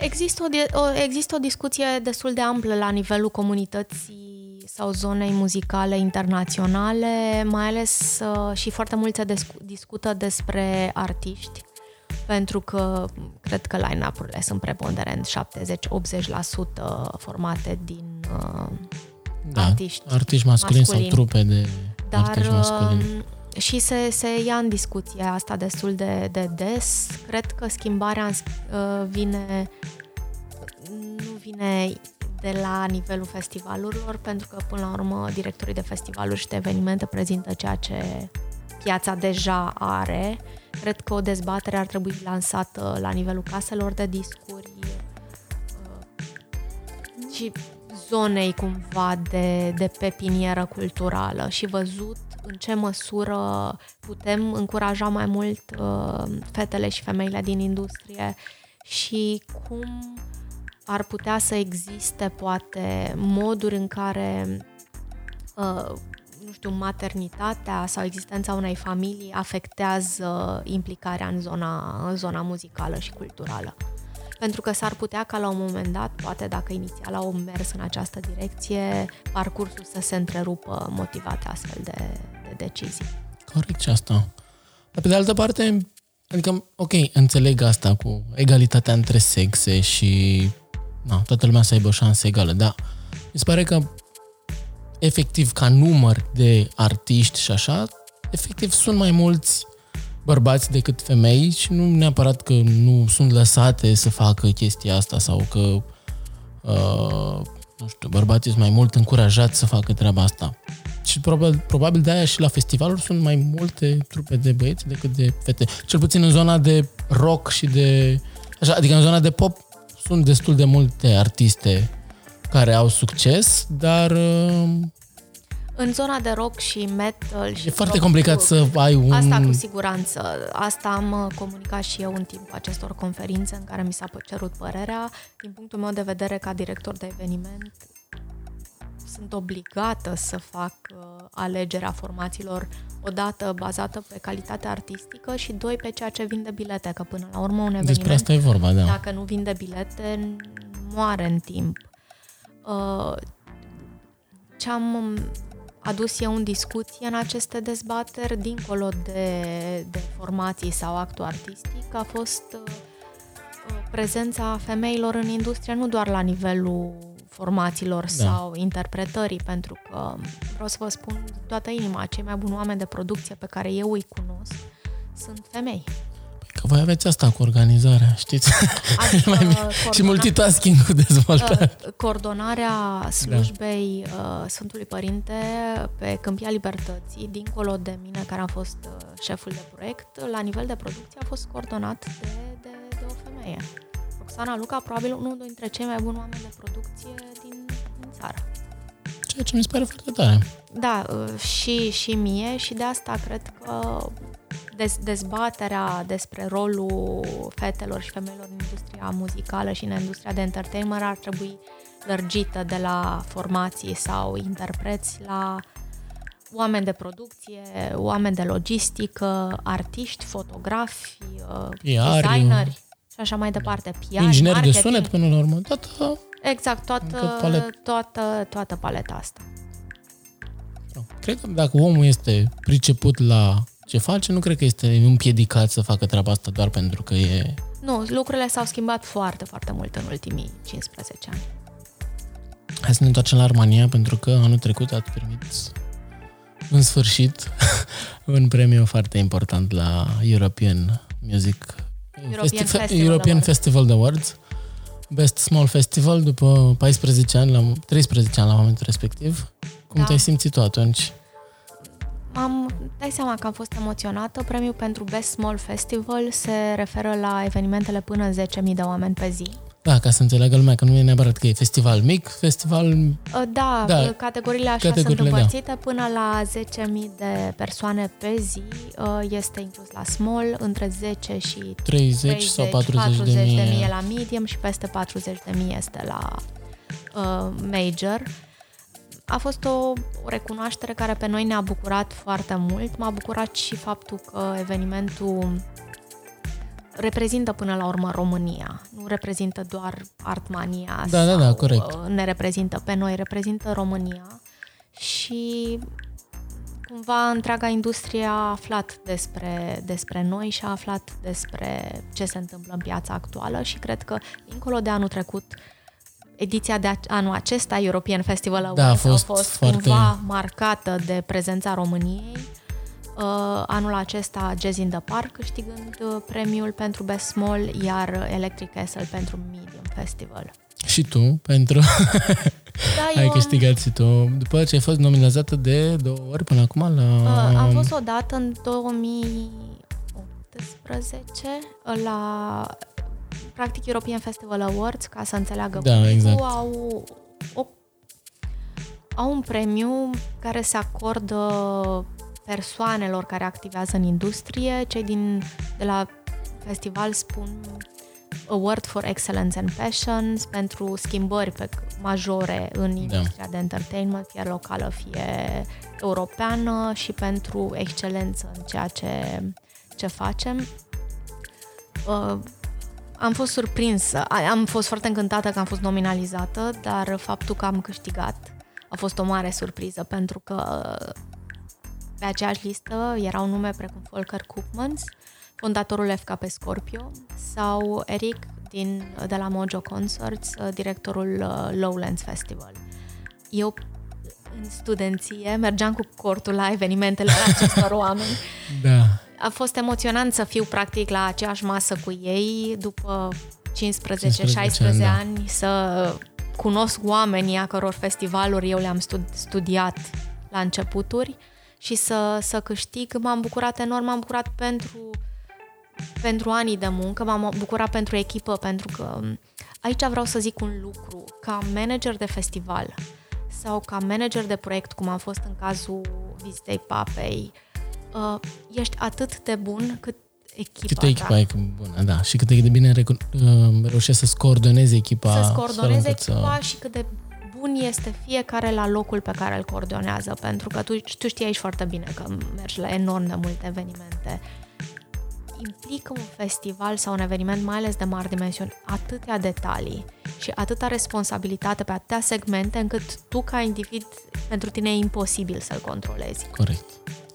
Există o, o, există o discuție destul de amplă la nivelul comunității sau zonei muzicale internaționale, mai ales uh, și foarte mult se discută despre artiști, pentru că cred că line-up-urile sunt preponderent 70-80% formate din uh, da, artiști, artiști masculini, masculini. sau trupe de Dar, artiști masculini și se, se ia în discuție asta destul de, de des. Cred că schimbarea uh, vine nu vine de la nivelul festivalurilor, pentru că, până la urmă, directorii de festivaluri și de evenimente prezintă ceea ce piața deja are. Cred că o dezbatere ar trebui lansată la nivelul caselor de discuri uh, și zonei cumva de, de pepinieră culturală și văzut în ce măsură putem încuraja mai mult uh, fetele și femeile din industrie și cum ar putea să existe poate moduri în care uh, nu știu, maternitatea sau existența unei familii afectează implicarea în zona, în zona muzicală și culturală. Pentru că s-ar putea ca la un moment dat, poate dacă inițial au mers în această direcție, parcursul să se întrerupă motivate astfel de, de decizii. Corect și asta. Dar pe de altă parte, adică, ok, înțeleg asta cu egalitatea între sexe și na, toată lumea să aibă o șansă egală, dar mi se pare că efectiv ca număr de artiști și așa, efectiv sunt mai mulți bărbați decât femei și nu neapărat că nu sunt lăsate să facă chestia asta sau că uh, nu știu, bărbații sunt mai mult încurajați să facă treaba asta. Și probabil, probabil de aia și la festivaluri sunt mai multe trupe de băieți decât de fete. Cel puțin în zona de rock și de... Așa, adică în zona de pop sunt destul de multe artiste care au succes, dar uh, în zona de rock și metal și E foarte complicat să ai un... Asta cu siguranță. Asta am uh, comunicat și eu în timpul acestor conferințe în care mi s-a cerut părerea. Din punctul meu de vedere, ca director de eveniment, sunt obligată să fac uh, alegerea formațiilor odată bazată pe calitatea artistică și doi pe ceea ce vinde bilete, că până la urmă un eveniment, Despre asta e vorba, da. dacă nu vinde bilete, moare în timp. Uh, ce am adus eu în discuție în aceste dezbateri, dincolo de, de formații sau actul artistic, a fost uh, prezența femeilor în industrie, nu doar la nivelul formațiilor da. sau interpretării, pentru că vreau să vă spun toată inima, cei mai buni oameni de producție pe care eu îi cunosc sunt femei. Că voi aveți asta cu organizarea, știți? Adică, [LAUGHS] mai coordona... și multitasking cu dezvoltare. Uh, coordonarea slujbei da. uh, Sfântului Părinte pe Câmpia Libertății, dincolo de mine care am fost uh, șeful de proiect, la nivel de producție a fost coordonat de, de, de o femeie. Roxana Luca, probabil unul dintre cei mai buni oameni de producție din, din țară. Ceea ce mi se pare foarte tare. Da, uh, și, și mie și de asta cred că dez, dezbaterea despre rolul fetelor și femeilor în industria muzicală și în industria de entertainment ar trebui lărgită de la formații sau interpreți la oameni de producție, oameni de logistică, artiști, fotografi, uh, PR, designeri și așa mai departe. PR, Ingineri de sunet până la urmă, toată... Exact, toată, palet. toată, toată paleta asta. Cred că dacă omul este priceput la ce face, nu cred că este împiedicat să facă treaba asta doar pentru că e... Nu, lucrurile s-au schimbat foarte, foarte mult în ultimii 15 ani. Hai să ne întoarcem la Armania, pentru că anul trecut ați primit în sfârșit [LAUGHS] un premiu foarte important la European Music European, Festi- Festival, European Festival Awards. Best Small Festival după 14 ani, la, 13 ani la momentul respectiv. Cum da. te-ai simțit tu atunci? Am, dai seama că am fost emoționată. Premiul pentru Best Small Festival se referă la evenimentele până 10.000 de oameni pe zi. Da, ca să înțeleagă lumea că nu e neapărat că e festival mic, festival... Uh, da, Da, da categoriile așa categoriile, sunt da. împărțite până la 10.000 de persoane pe zi. uh, Este inclus la small, între 10 și 30, sau 40 de mii. de mii e la medium și peste 40 de mii este la uh, major. A fost o, o recunoaștere care pe noi ne-a bucurat foarte mult. M-a bucurat și faptul că evenimentul reprezintă până la urmă România. Nu reprezintă doar Artmania Da, da, sau da, corect. uh, ne reprezintă pe noi, reprezintă România și cumva întreaga industrie a aflat despre, despre noi și a aflat despre ce se întâmplă în piața actuală și cred că, dincolo de anul trecut, ediția de anul acesta, European Festival Awards, Da, a fost a fost foarte- cumva marcată de prezența României. Uh, anul acesta Jazz in the Park câștigând uh, premiul pentru Best Small, iar Electric Castle pentru Medium Festival. Și tu, pentru... Da, [LAUGHS] ai eu câștigat și tu, după ce ai fost nominalizată de două ori până acum la... Uh, am fost odată în 2018 la practic European Festival Awards, ca să înțeleagă Da, publicul, exact. au, o, au un premiu care se acordă persoanelor care activează în industrie. Cei din, de la festival spun Award for Excellence and Passions pentru schimbări pe, majore în industria de entertainment, fie locală, fie europeană și pentru excelență în ceea ce, ce facem. Uh, am fost surprinsă, A- am fost foarte încântată că am fost nominalizată, dar faptul că am câștigat a fost o mare surpriză pentru că pe aceeași listă erau nume precum Volker Koopmans, fondatorul FKP Scorpio, sau Eric din, de la Mojo Concerts, directorul uh, Lowlands Festival. Eu în studenție mergeam cu cortul la evenimentele acestor [LAUGHS] oameni. Da. A fost emoționant să fiu practic la aceeași masă cu ei după 15-16 15 ani, da. ani, să cunosc oamenii a căror festivaluri eu le-am stud- studiat la începuturi și să, să câștig. M-am bucurat enorm, m-am bucurat pentru, pentru anii de muncă, m-am bucurat pentru echipă, pentru că aici vreau să zic un lucru. Ca manager de festival sau ca manager de proiect, cum am fost în cazul Vizitei Papei, uh, ești atât de bun cât echipa Câtă echipa ta. e bună, da. Și cât de bine recu- uh, reușești să-ți coordonezi echipa. Să-ți astfel coordoneze încât să- echipa și cât de bun este fiecare la locul pe care îl coordonează, pentru că tu, tu știi aici foarte bine că mergi la enorm de multe evenimente. Implică un festival sau un eveniment, mai ales de mari dimensiuni, atâtea detalii și atâta responsabilitate pe atâtea segmente, încât tu, ca individ, pentru tine e imposibil să-l controlezi. Corect.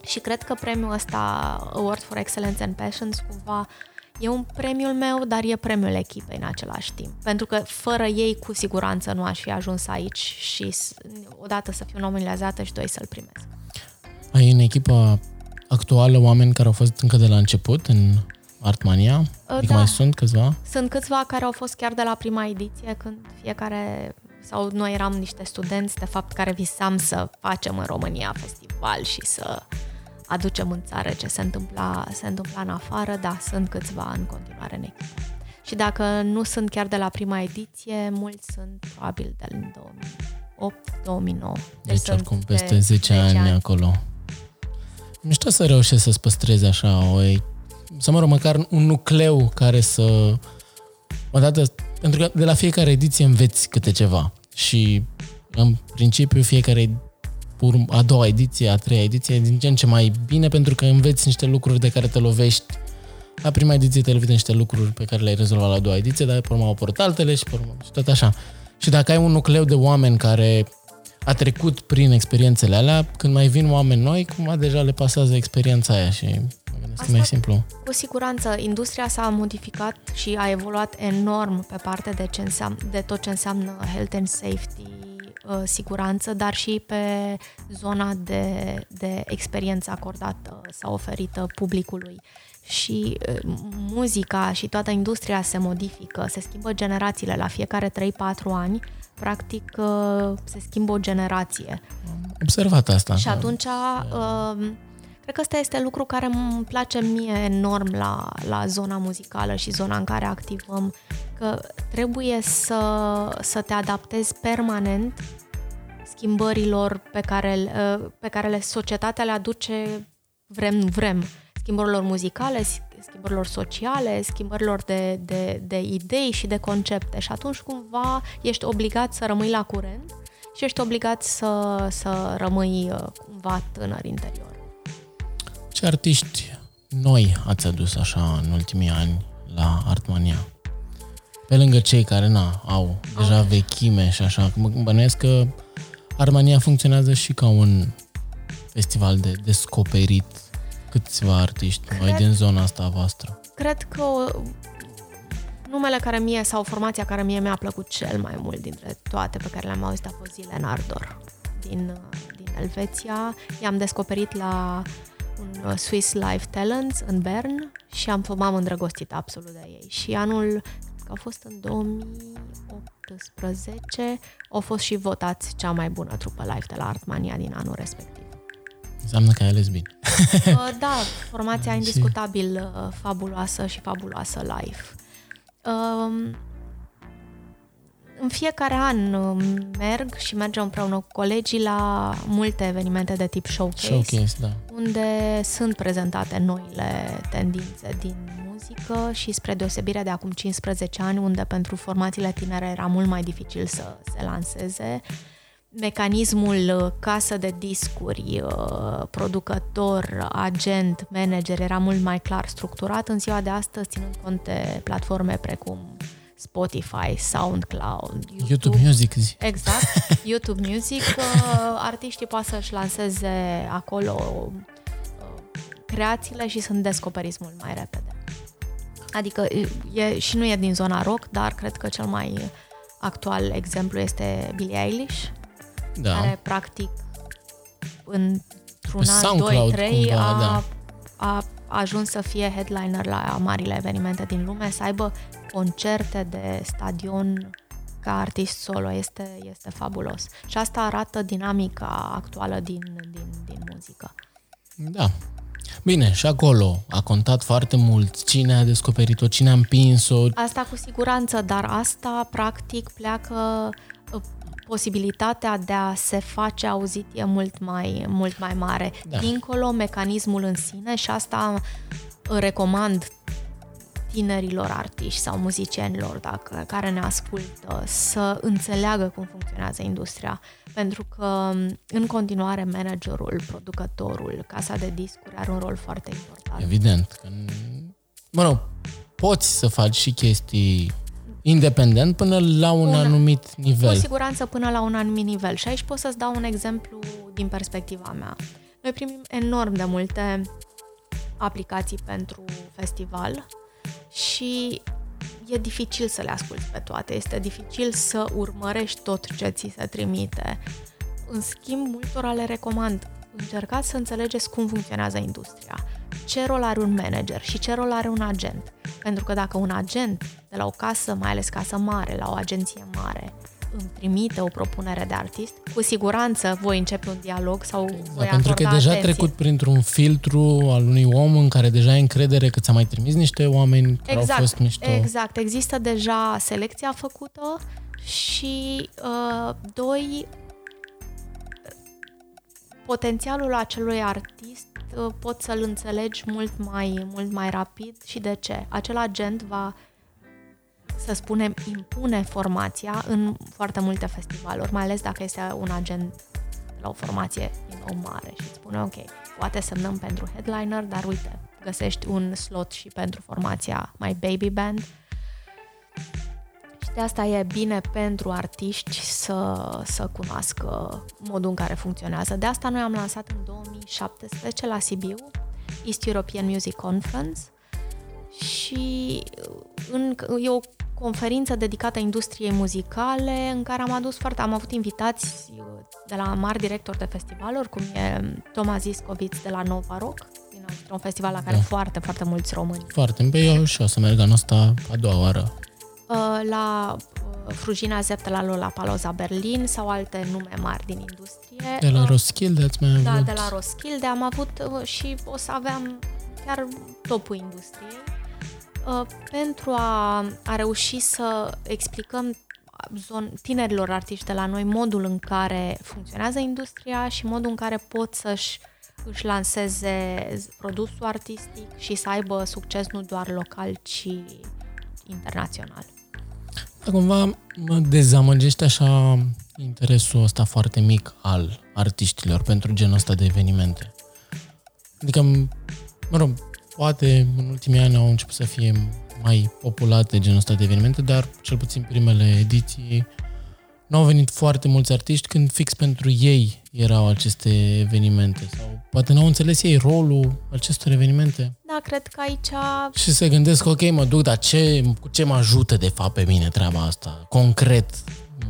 Și cred că premiul ăsta, Award for Excellence and Passions, cumva e un premiul meu, dar e premiul echipei în același timp. Pentru că fără ei, cu siguranță, nu aș fi ajuns aici și s- odată să fiu nominalizată și doi să-l primesc. Ai în echipa actuală oameni care au fost încă de la început în Artmania? Adică da. mai sunt câțiva? Sunt câțiva care au fost chiar de la prima ediție, când fiecare sau noi eram niște studenți, de fapt, care visam să facem în România festival și să aducem în țară ce se întâmpla, se întâmpla în afară, da, sunt câțiva în continuare în echipă. Și dacă nu sunt chiar de la prima ediție, mulți sunt probabil din 2008-2009. Deci sunt oricum de peste 10 ani, ani acolo. Mișto să reușești să-ți păstrezi așa o... e- Să mă rog, măcar un nucleu care să... Odată, pentru că de la fiecare ediție înveți câte ceva. Și în principiu fiecare urm- a doua ediție, a treia ediție e din ce în ce mai bine pentru că înveți niște lucruri de care te lovești la prima ediție te lovești niște lucruri pe care le-ai rezolvat la a doua ediție, dar pe urmă au apărut altele și pe urmă și tot așa. Și dacă ai un nucleu de oameni care a trecut prin experiențele alea, când mai vin oameni noi, cumva deja le pasează experiența aia și mă gândesc că e mai Asta- simplu. Cu siguranță, industria s-a modificat și a evoluat enorm pe partea de, ce înseamnă, de tot ce înseamnă health and safety, uh, siguranță, dar și pe zona de, de experiență acordată sau oferită publicului. Și uh, muzica și toată industria se modifică, se schimbă generațiile la fiecare 3-4 ani, practic uh, se schimbă o generație. Am observat asta. Și că- atunci, uh, cred Cred că ăsta este lucru care îmi place mie enorm la, la zona muzicală și zona în care activăm, că trebuie să, să te adaptezi permanent schimbărilor pe care, pe care le, societatea le aduce vrem, vrem. Schimbărilor muzicale, schimbărilor sociale, schimbărilor de, de, de idei și de concepte. Și atunci cumva ești obligat să rămâi la curent și ești obligat să, să rămâi uh, cumva tânăr interior. Ce artiști noi ați adus așa în ultimii ani la Artmania? Pe lângă cei care na, au deja au. vechime și așa, mă bănuiesc că Armania funcționează și ca un festival de descoperit câțiva artiști cred, mai din zona asta voastră. Cred că numele care mie sau formația care mie mi-a plăcut cel mai mult dintre toate pe care le-am auzit a fost Zile Ardor din, din Elveția. I-am descoperit la un uh, Swiss Life Talents în Bern și am, m-am îndrăgostit absolut de ei. Și anul, că a fost în 2018, au fost și votați cea mai bună trupă live de la Artmania din anul respectiv. Înseamnă că ai ales bine. Uh, [LAUGHS] da, formația indiscutabil uh, fabuloasă și fabuloasă live. Um, în fiecare an um, merg și mergem împreună cu colegii la multe evenimente de tip showcase, showcase da. unde sunt prezentate noile tendințe din muzică și spre deosebire de acum 15 ani, unde pentru formațiile tinere era mult mai dificil să se lanseze, mecanismul uh, casă de discuri, uh, producător, agent, manager era mult mai clar structurat în ziua de astăzi, ținând cont de platforme precum Spotify, SoundCloud, YouTube, YouTube Music. Zi. Exact, [LAUGHS] YouTube Music. Uh, artiștii poate să-și lanseze acolo creațiile și sunt descoperiți mult mai repede. Adică e, și nu e din zona rock, dar cred că cel mai actual exemplu este Billie Eilish, da. care practic într-un an, doi, trei cumva, a, da. a ajuns să fie headliner la marile evenimente din lume, să aibă concerte de stadion ca artist solo. Este, este fabulos. Și asta arată dinamica actuală din, din, din muzică. Da. Bine, și acolo a contat foarte mult cine a descoperit-o, cine a împins-o. Asta cu siguranță, dar asta practic pleacă posibilitatea de a se face auzit e mult mai, mult mai mare. Da. Dincolo, mecanismul în sine și asta recomand tinerilor artiști sau muzicienilor dacă, care ne ascultă să înțeleagă cum funcționează industria. Pentru că în continuare managerul, producătorul, casa de discuri are un rol foarte important. Evident. Că, mă rog, poți să faci și chestii Independent până la un, un anumit nivel. Cu siguranță până la un anumit nivel. Și aici pot să-ți dau un exemplu din perspectiva mea. Noi primim enorm de multe aplicații pentru festival și e dificil să le asculti pe toate, este dificil să urmărești tot ce ți se trimite. În schimb, multora le recomand încercați să înțelegeți cum funcționează industria, ce rol are un manager și ce rol are un agent. Pentru că dacă un agent de la o casă, mai ales casă mare, la o agenție mare, îmi trimite o propunere de artist, cu siguranță voi începe un dialog sau exact, voi Pentru că e deja atenție. trecut printr-un filtru al unui om în care deja ai încredere că ți-a mai trimis niște oameni care exact, au fost mișto. Exact, există deja selecția făcută și, uh, doi, potențialul acelui artist uh, poți să-l înțelegi mult mai, mult mai rapid și de ce? Acel agent va, să spunem, impune formația în foarte multe festivaluri, mai ales dacă este un agent la o formație din nou mare și spune, ok, poate semnăm pentru headliner, dar uite, găsești un slot și pentru formația mai baby band de asta e bine pentru artiști să, să cunoască modul în care funcționează. De asta noi am lansat în 2017 la Sibiu East European Music Conference și în, e o conferință dedicată industriei muzicale în care am adus foarte, am avut invitați de la mari directori de festivaluri, cum e Thomas Iscoviț de la Nova Rock, din un festival la care da. foarte, foarte mulți români. Foarte, pe eu și o să merg anul ăsta a doua oară Uh, la uh, Frujina Zepte la Lollapalooza Berlin sau alte nume mari din industrie. De la Roskilde ați mai Da, avut... de la Roskilde am avut uh, și o să aveam chiar topul industriei uh, pentru a, a reuși să explicăm zon, tinerilor artiști de la noi modul în care funcționează industria și modul în care pot să-și își lanseze produsul artistic și să aibă succes nu doar local, ci internațional. Dar cumva mă dezamăgește așa interesul ăsta foarte mic al artiștilor pentru genul ăsta de evenimente. Adică, mă rog, poate în ultimii ani au început să fie mai populate genul ăsta de evenimente, dar cel puțin primele ediții nu au venit foarte mulți artiști când fix pentru ei erau aceste evenimente sau poate n-au înțeles ei rolul acestor evenimente. Da, cred că aici și se gândesc, ok, mă duc, dar ce, cu ce mă ajută de fapt pe mine treaba asta, concret,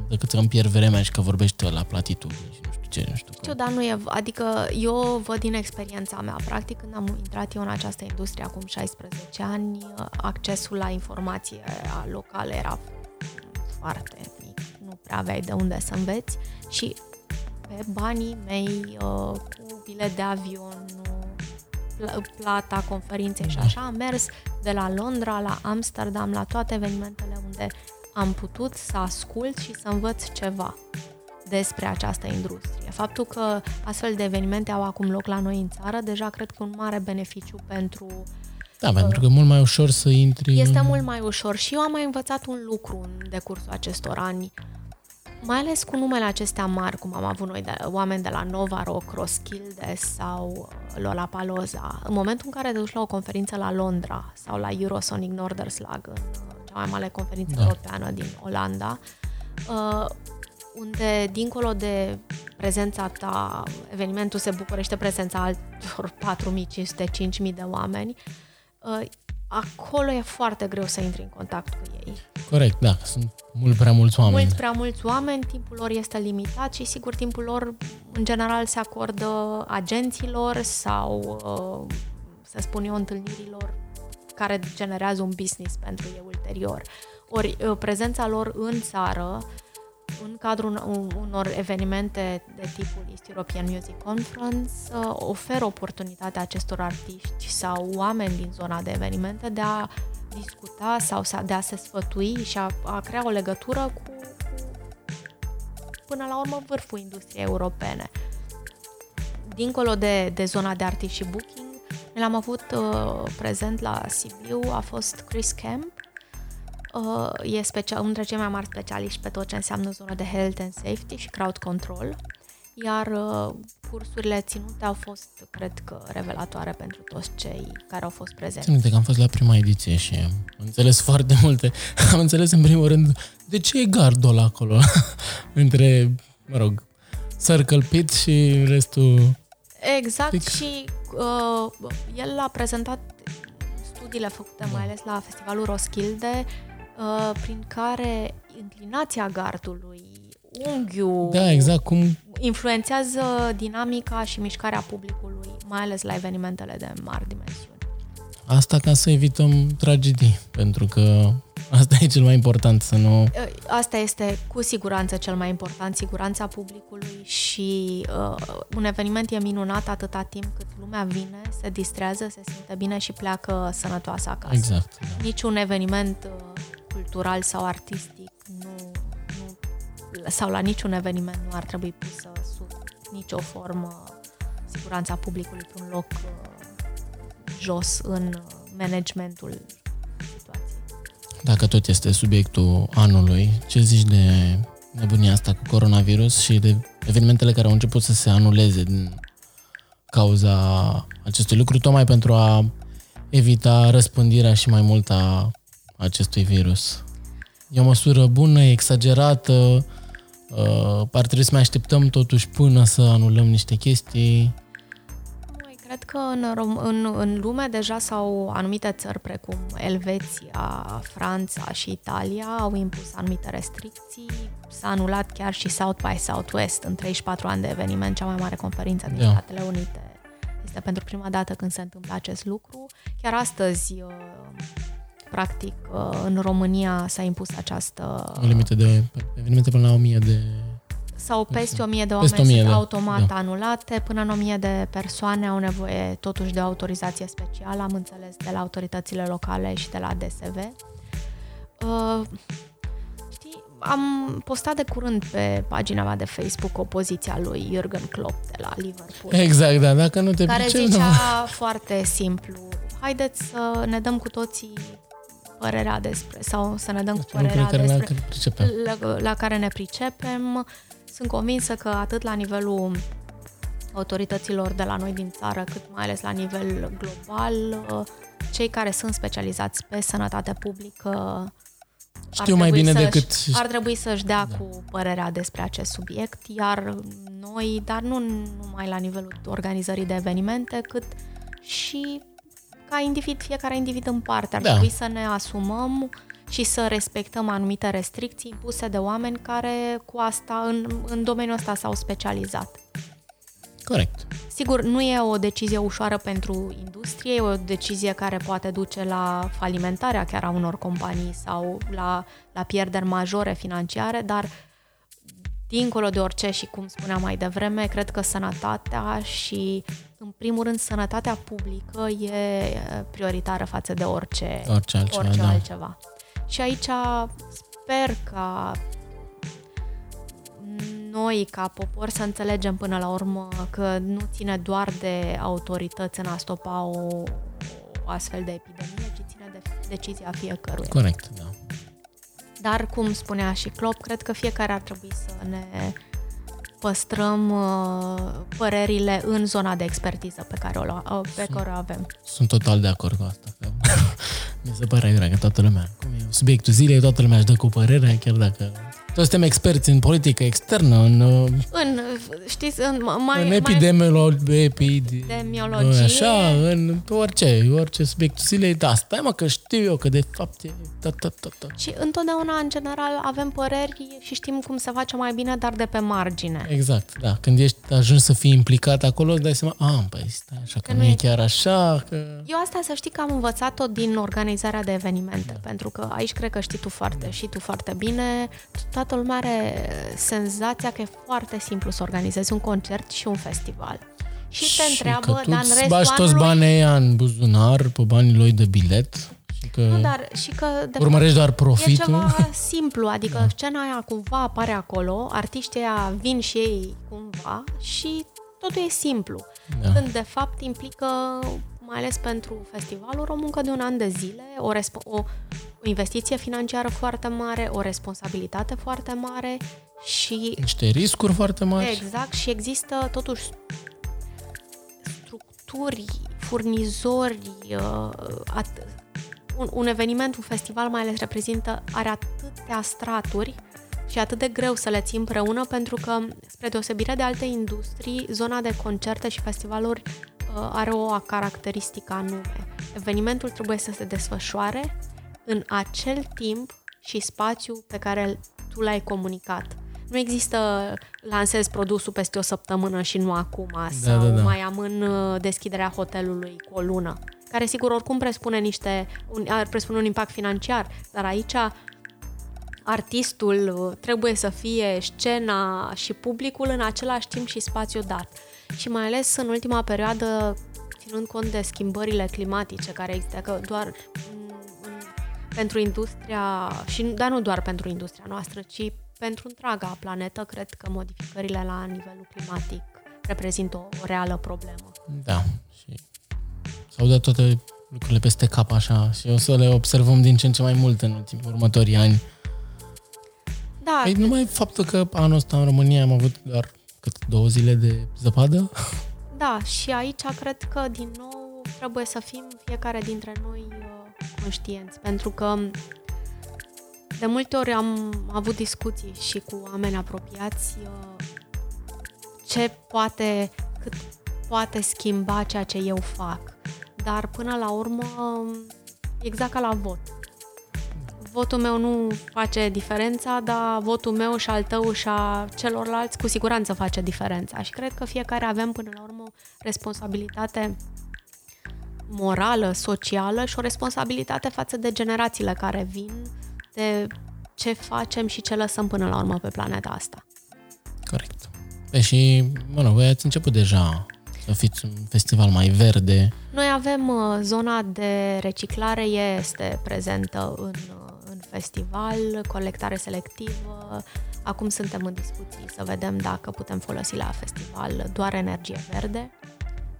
decât să îmi pierd vremea și că vorbește la platitudini și nu știu ce, nu știu știu, cum. dar nu e, adică eu văd din experiența mea, practic când am intrat eu în această industrie acum 16 ani, accesul la informație locală era foarte mic, nu prea aveai de unde să înveți și pe banii mei, uh, cu bilet de avion, pl- plata conferinței și așa, am mers de la Londra la Amsterdam, la toate evenimentele unde am putut să ascult și să învăț ceva despre această industrie. Faptul că astfel de evenimente au acum loc la noi în țară, deja cred că un mare beneficiu pentru Da, pentru că e mult mai ușor să intri este în... mult mai ușor și eu am mai învățat un lucru în decursul acestor ani, mai ales cu numele acestea mari, cum am avut noi de, oameni de la Nova Rock, Roskilde sau uh, Lollapalooza. În momentul în care te duci la o conferință la Londra sau la Eurosonic Norderslag, în uh, cea mai mare conferință Da. europeană din Olanda, uh, unde, dincolo de prezența ta, evenimentul se bucurește prezența altor [LAUGHS] 4.500-5.000 de oameni, uh, acolo e foarte greu să intri în contact cu ei. Corect, da, sunt mult prea mulți oameni. Mulți prea mulți oameni, timpul lor este limitat și sigur timpul lor în general se acordă agenților sau, uh, să spun eu, întâlnirilor care generează un business pentru ei ulterior. Ori uh, prezența lor în țară, în cadrul un- unor evenimente de tipul East European Music Conference, uh, oferă oportunitatea acestor artiști sau oameni din zona de evenimente de a discuta sau să- de a se sfătui și a, a crea o legătură cu, cu până la urmă vârful industriei europene. Dincolo de, de zona de artiști și booking, noi l-am avut uh, prezent la Sibiu, a fost Chris Camp, uh, e special, unul dintre cei mai mari specialiști pe tot ce înseamnă zonă de health and safety și crowd control, iar uh, cursurile ținute au fost, cred că, revelatoare pentru toți cei care au fost prezenți. Țin minte că am fost la prima ediție și am înțeles foarte multe. [LAUGHS] Am înțeles în primul rând de ce e gardul ăla acolo [LAUGHS] între, mă rog, Circle Pit și restul. Exact Pic. și uh, el a prezentat studiile făcute mai ales la festivalul Roskilde, uh, prin care inclinația gardului, unghiul, Da, exact, cum influențează dinamica și mișcarea publicului, mai ales la evenimentele de mari dimensiuni. Asta ca să evităm tragedii, pentru că asta e cel mai important, să nu... Uh, Asta este cu siguranță cel mai important, siguranța publicului și uh, un eveniment e minunat atâta timp cât lumea vine, se distrează, se simte bine și pleacă sănătoasă acasă. Exact. Da. niciun eveniment uh, cultural sau artistic nu, nu, sau la niciun eveniment nu ar trebui pusă sub nicio formă siguranța publicului pe un loc uh, jos în uh, managementul situației. Dacă tot este subiectul anului, ce zici de nebunia asta cu coronavirus și de evenimentele care au început să se anuleze din cauza acestui lucru, tocmai pentru a evita răspândirea și mai mult a acestui virus? E o măsură bună, e exagerată, uh, ar trebui să mai așteptăm totuși până să anulăm niște chestii. Noi cred că în, Rom- în, în lume deja sau anumite țări precum Elveția, Franța și Italia au impus anumite restricții. S-a anulat chiar și South by Southwest în 34 ani de eveniment, cea mai mare conferință din Da. Statele Unite. Este pentru prima dată când se întâmplă acest lucru. Chiar astăzi uh, practic, uh, în România s-a impus această... O limită de evenimente până la 1000 de... Sau peste 1000 de oameni 1000 sunt de- automat da. anulate, până în 1000 de persoane au nevoie totuși de o autorizație specială, am înțeles, de la autoritățile locale și de la DSV. Uh, știi, am postat de curând pe pagina mea de Facebook o poziție a lui Jurgen Klopp de la Liverpool Exact, da, dacă nu te care pricepi, zicea nu. [LAUGHS] foarte simplu, haideți să ne dăm cu toții părerea despre, sau să ne dăm cu Lucruri părerea care la despre care pricepem. la, la care ne pricepem. Sunt convinsă că atât la nivelul autorităților de la noi din țară, cât mai ales la nivel global, cei care sunt specializați pe sănătate publică ar Știu mai trebui bine să-și- decât... ar trebui să-și dea da. cu părerea despre acest subiect, iar noi, dar nu numai la nivelul organizării de evenimente, cât și ca individ, fiecare individ în parte, ar Da. trebui să ne asumăm și să respectăm anumite restricții impuse de oameni care cu asta, în, în domeniul ăsta s-au specializat. Corect. Sigur, nu e o decizie ușoară pentru industrie, e o decizie care poate duce la falimentarea chiar a unor companii sau la, la pierderi majore financiare, dar dincolo de orice și cum spuneam mai devreme, cred că sănătatea și, în primul rând, sănătatea publică e prioritară față de orice, Orice altceva, orice da. altceva. Și aici sper ca noi, ca popor, să înțelegem până la urmă că nu ține doar de autorități în a stopa o, o astfel de epidemie, ci ține de decizia fiecăruia. Corect, da. Dar, cum spunea și Klopp, cred că fiecare ar trebui să ne păstrăm uh, părerile în zona de expertiză pe care o, lua- pe care o avem. Sunt total de acord cu asta. Că [LAUGHS] mi se pare aiurea că toată lumea, cum e subiectul zilei, toată lumea își dă cu părerea, chiar dacă toți suntem experți în politică externă, în, uh, În, știți, în, mai, în mai, epidemiologie, epide, Epidemiologie. așa, în orice, orice subiectul zilei, da, stai mă că știu eu că de fapt e ta, ta, ta, ta. Și întotdeauna, în general, avem păreri și știm cum se face mai bine, dar de pe margine. Exact, da. Când ești ajuns să fii implicat acolo, îți dai seama, a, păi stai așa, că, Că nu nu e e- chiar așa, că... Eu asta să știi că am învățat-o din organizarea de evenimente, pentru că aici cred că știi tu foarte și tu foarte bine. Toată lumea are senzația că e foarte simplu să organizezi un concert și un festival. Și, te întreabă, că tu dar în îți restul bagi toți anului... banii ăia în buzunar, pe banii lui de bilet și că Nu, dar și că de urmărești doar E profitul. ceva simplu, adică da. scena aia cumva apare acolo, artiștii aia vin și ei cumva și totul e simplu. Da. Când de fapt implică, mai ales pentru festivaluri, o muncă de un an de zile, o, respo- o, o investiție financiară foarte mare, o responsabilitate foarte mare și Niște riscuri foarte mari. Exact, și există totuși structuri, furnizori, uh, at- un, un eveniment, un festival mai ales reprezintă, are atâtea straturi și atât de greu să le ții împreună pentru că, spre deosebire de alte industrii, zona de concerte și festivaluri uh, are o caracteristică anume. Evenimentul trebuie să se desfășoare în acel timp și spațiu pe care tu l-ai comunicat. Nu există lansez produsul peste o săptămână și nu acum, sau da, da. mai amân uh, deschiderea hotelului cu o lună, care sigur oricum presupune niște, un, ar presupune un impact financiar, dar aici artistul uh, trebuie să fie scena și publicul în același timp și spațiu dat. Și mai ales în ultima perioadă, ținând cont de schimbările climatice care există, că doar în, în, pentru industria, și, dar nu doar pentru industria noastră, ci pentru întreaga planetă, cred că modificările la nivelul climatic reprezintă o, o reală problemă. Da. Și s-au dat toate lucrurile peste cap așa și o să le observăm din ce în ce mai mult în ultimii următorii ani. Da, Păi numai faptul că anul ăsta în România am avut doar cât două zile de zăpadă. Da, și aici cred că, din nou, trebuie să fim fiecare dintre noi uh, conștienți, pentru că de multe ori am avut discuții și cu oameni apropiați uh, ce poate, cât poate schimba ceea ce eu fac. Dar până la urmă, exact ca la vot. Votul meu nu face diferența, dar votul meu și al tău și a celorlalți cu siguranță face diferența. Și cred că fiecare avem până la urmă o responsabilitate morală, socială și o responsabilitate față de generațiile care vin, de ce facem și ce lăsăm până la urmă pe planeta asta. Corect. Pe și, mă rog, voi ați început deja să fiți un festival mai verde. Noi avem uh, zona de reciclare, este prezentă în, uh, în festival, colectare selectivă. Acum suntem în discuții să vedem dacă putem folosi la festival doar energie verde,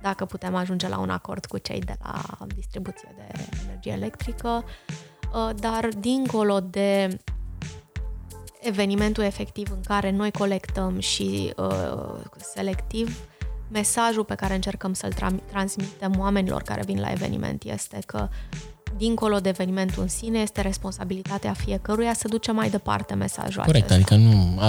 dacă putem ajunge la un acord cu cei de la distribuție de energie electrică, uh, dar dincolo de evenimentul efectiv în care noi colectăm și uh, selectiv, mesajul pe care încercăm să-l tra- transmitem oamenilor care vin la eveniment este că dincolo de evenimentul în sine, este responsabilitatea fiecăruia să duce mai departe mesajul Corect, acesta. adică nu,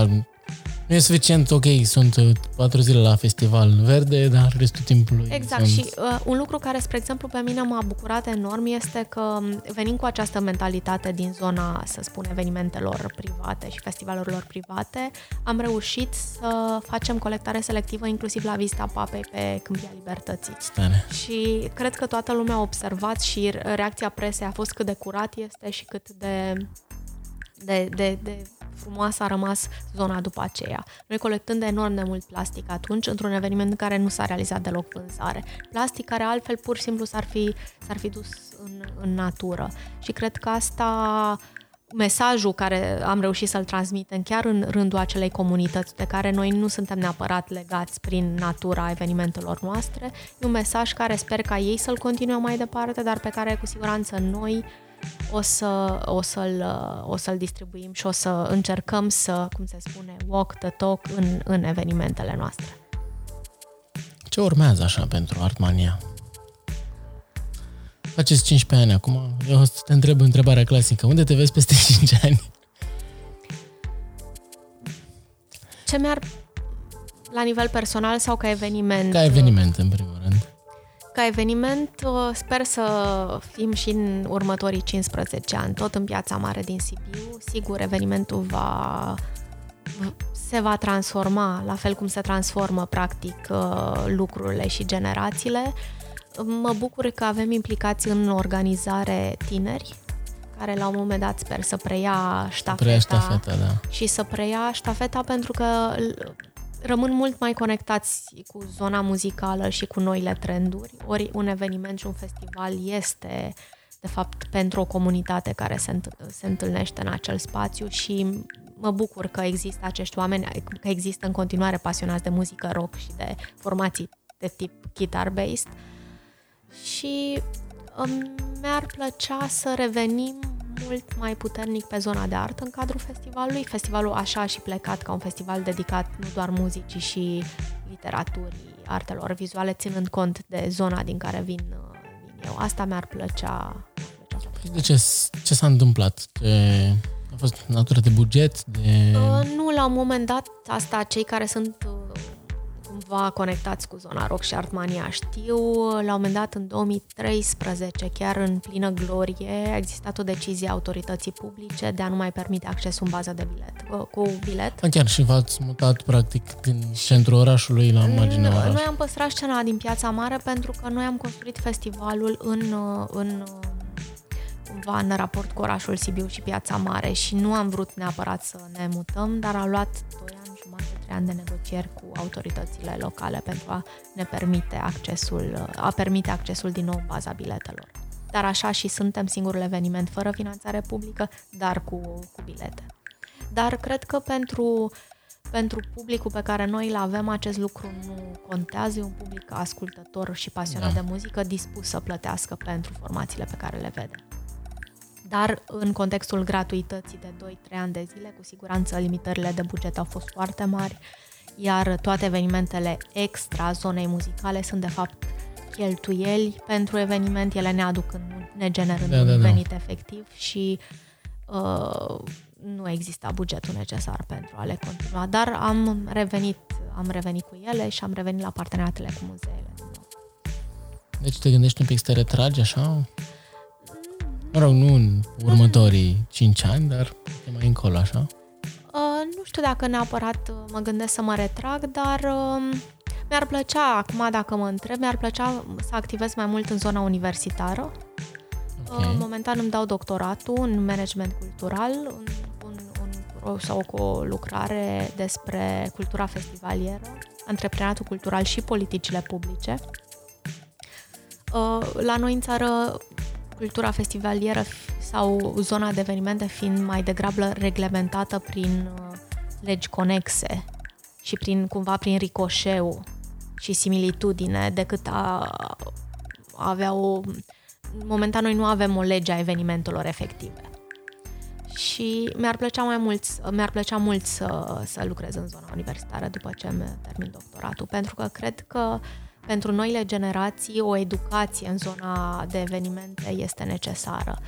nu e suficient, ok, sunt uh, patru zile la festival verde, dar restul timpului Exact sunt... și uh, un lucru care, spre exemplu, pe mine m-a bucurat enorm este că um, venim cu această mentalitate din zona, să spun, evenimentelor private și festivalurilor private, am reușit să facem colectare selectivă inclusiv la Vista Papei pe Câmpia Libertății. Stare. Și cred că toată lumea a observat și reacția presei a fost cât de curat este și cât de de, de, de frumoasă a rămas zona după aceea. Noi colectând enorm de mult plastic atunci, într-un eveniment în care nu s-a realizat deloc vânzare. Plastic care altfel pur și simplu s-ar fi, s-ar fi dus în, în natură. Și cred că asta mesajul care am reușit să-l transmitem chiar în rândul acelei comunități de care noi nu suntem neapărat legați prin natura evenimentelor noastre, e un mesaj care sper ca ei să-l continue mai departe, dar pe care cu siguranță noi o, să, o, să-l, o să-l distribuim și o să încercăm să, cum se spune, walk the talk în, în evenimentele noastre. Ce urmează așa pentru Artmania? Faceți 15 ani acum. Eu o să te întreb întrebarea clasică. Unde te vezi peste [LAUGHS] 5 ani? Ce mi-ar la nivel personal sau ca eveniment? Ca eveniment, în primul rând. Ca eveniment, uh, sper să fim și în următorii 15 ani, tot în piața mare din Sibiu. Sigur, evenimentul va, se va transforma, la fel cum se transformă, practic, uh, lucrurile și generațiile. Mă bucur că avem implicații în organizare tineri, care la un moment dat sper să preia ștafeta, preia ștafeta da. și să preia ștafeta pentru că rămân mult mai conectați cu zona muzicală și cu noile trenduri. Ori un eveniment și un festival este, de fapt, pentru o comunitate care se, se întâlnește în acel spațiu și mă bucur că există acești oameni, că există în continuare pasionați de muzică rock și de formații de tip guitar-based și um, mi-ar plăcea să revenim mult mai puternic pe zona de artă în cadrul festivalului. Festivalul așa a și plecat ca un festival dedicat nu doar muzicii și literaturii, artelor vizuale, ținând cont de zona din care vin, uh, vin eu. Asta mi-ar plăcea. De ce, ce s-a întâmplat? De, a fost natură de buget? De... Uh, nu, la un moment dat, asta cei care sunt uh, cumva conectați cu zona rock și Artmania. Știu, la un moment dat, în 2013, chiar în plină glorie, a existat o decizie a autorității publice de a nu mai permite accesul în bază de bilet, cu bilet. A, chiar și v-ați mutat, practic, din centrul orașului la marginea orașului. Noi am păstrat scena din Piața Mare pentru că noi am construit festivalul în, în cumva în raport cu orașul Sibiu și Piața Mare și nu am vrut neapărat să ne mutăm, dar a luat 2 ani jumate, 3 ani de negocieri cu autoritățile locale pentru a ne permite accesul, a permite accesul din nou în baza biletelor. Dar așa și suntem singurul eveniment fără finanțare publică, dar cu, cu bilete. Dar cred că pentru, pentru publicul pe care noi îl avem, acest lucru nu contează. E un public ascultător și pasionat da. de muzică, dispus să plătească pentru formațiile pe care le vede dar în contextul gratuității de 2-3 ani de zile, cu siguranță limitările de buget au fost foarte mari, iar toate evenimentele extra zonei muzicale sunt de fapt cheltuieli pentru eveniment, ele ne aduc în, ne generând da, un da, da. venit da. efectiv și uh, nu exista bugetul necesar pentru a le continua, dar am revenit, am revenit cu ele și am revenit la parteneriatele cu muzeele. Deci te gândești un pic să te retragi așa? Mă rog, nu în următorii 5 ani, dar mai încolo, așa? Uh, nu știu dacă neapărat uh, mă gândesc să mă retrag, dar uh, Mi-ar plăcea, acum dacă mă întreb, mi-ar plăcea să activez mai mult în zona universitară. Okay. Momentan îmi dau doctoratul în management cultural, un, un, un, sau o lucrare despre cultura festivalieră, antreprenatul cultural și politicile publice. Uh, la noi în țară, cultura festivalieră sau zona de evenimente fiind mai degrabă reglementată prin uh, legi conexe și prin cumva prin ricoșeu și similitudine decât a avea o... Momentan noi nu avem o lege a evenimentelor efective. Și mi-ar plăcea mai mult, mi-ar plăcea mult să, să lucrez în zona universitară după ce îmi termin doctoratul, pentru că cred că uh, pentru noile generații, o educație în zona de evenimente este necesară.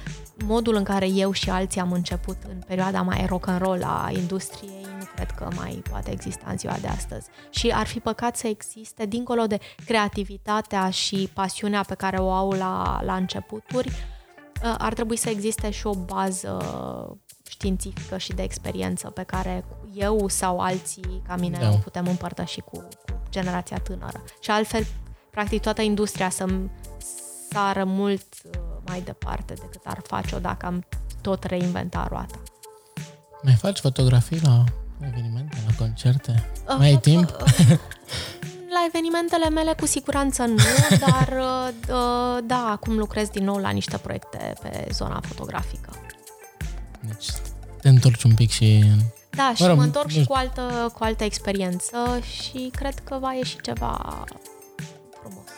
Modul în care eu și alții am început în perioada mai rock and roll a industriei, nu cred că mai poate exista în ziua de astăzi. Și ar fi păcat să existe, dincolo de creativitatea și pasiunea pe care o au la, la începuturi, ar trebui să existe și o bază științifică și de experiență pe care eu sau alții ca mine da. o putem împărtăși cu, cu generația tânără. Și altfel, practic, toată industria să sară mult uh, mai departe decât ar face-o dacă am tot reinventa roata. Mai faci fotografii la evenimente, la concerte? Uh, mai ai timp? Uh, la evenimentele mele cu siguranță nu, [LAUGHS] dar uh, uh, da, acum lucrez din nou la niște proiecte pe zona fotografică. Deci te întorci un pic și... Da, și mă, mă întorc și cu altă, cu altă experiență și cred că va ieși ceva frumos.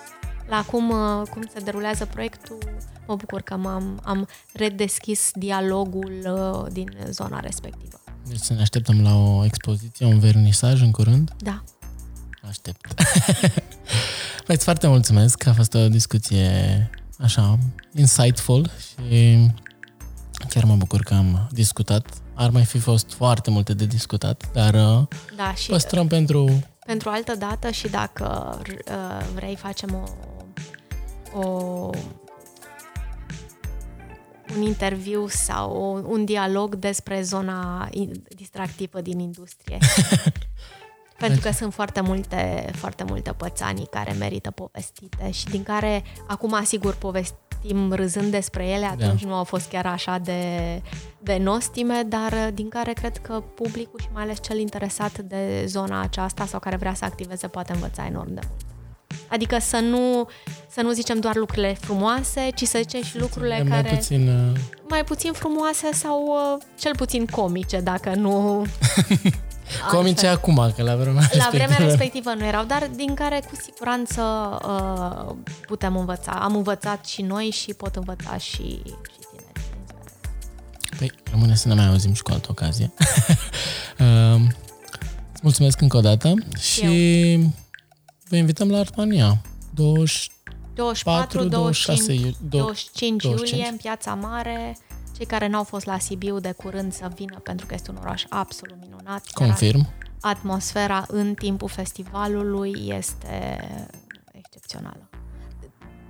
La cum, uh, cum se derulează proiectul, mă bucur că m-am, am redeschis dialogul uh, din zona respectivă. Deci să ne așteptăm la o expoziție, un vernisaj în curând? Da. Aștept. [LAUGHS] Păi, foarte mulțumesc, a fost o discuție așa, insightful și Chiar mă bucur că am discutat. Ar mai fi fost foarte multe de discutat, dar uh, da, și păstrăm pentru... Pentru altă dată și dacă uh, vrei facem o, o un interviu sau un dialog despre zona distractivă din industrie. [LAUGHS] Pentru că sunt foarte multe, foarte multe pățanii care merită povestite și din care acum, asigur, povesti povestim râzând despre ele, da. atunci da. nu au fost chiar așa de, de nostime, dar uh, din care cred că publicul și mai ales cel interesat de zona aceasta sau care vrea să activeze poate învăța enorm de mult. Adică să nu, să nu zicem doar lucrurile frumoase, ci să zicem și lucrurile mai care... Puțin, uh... Mai puțin frumoase sau uh, cel puțin comice, dacă nu... [LAUGHS] Comice acum, că la vremea respectivă... La vremea respectivă nu erau, dar din care cu siguranță uh, putem învăța. Am învățat și noi și pot învăța și, și tineri. Păi, rămâne să ne mai auzim și cu altă ocazie. [LAUGHS] uh, mulțumesc încă o dată și Eu. vă invităm la Artmania. 20 24, 25, 25, 25 iulie în Piața Mare cei care n-au fost la Sibiu de curând să vină pentru că este un oraș absolut minunat. Confirm. Atmosfera în timpul festivalului este excepțională.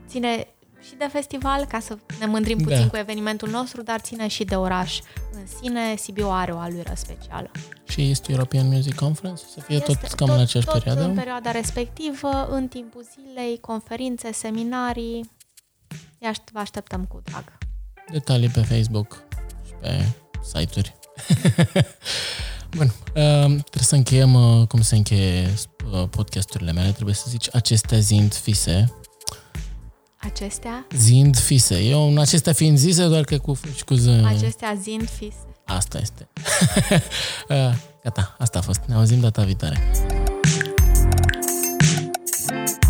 Ține și de festival, ca să ne mândrim puțin da. cu evenimentul nostru, dar ține și de oraș în sine. Sibiu are o alură specială. Și este European Music Conference? Să fie este tot cam tot, în aceeași tot perioadă? în perioada respectivă, în timpul zilei, conferințe, seminarii. Vă așteptăm cu drag. Detalii pe Facebook și pe site-uri. [LAUGHS] Bun, uh, trebuie să încheiem uh, cum se încheie uh, podcasturile mele. Trebuie să zici acestea zind fise. Acestea? Zind fise. Eu în acestea fiind zise, doar că cu, cu z... Acestea zind fise. Asta este. [LAUGHS] Gata, asta a fost. Ne auzim data viitoare. thank you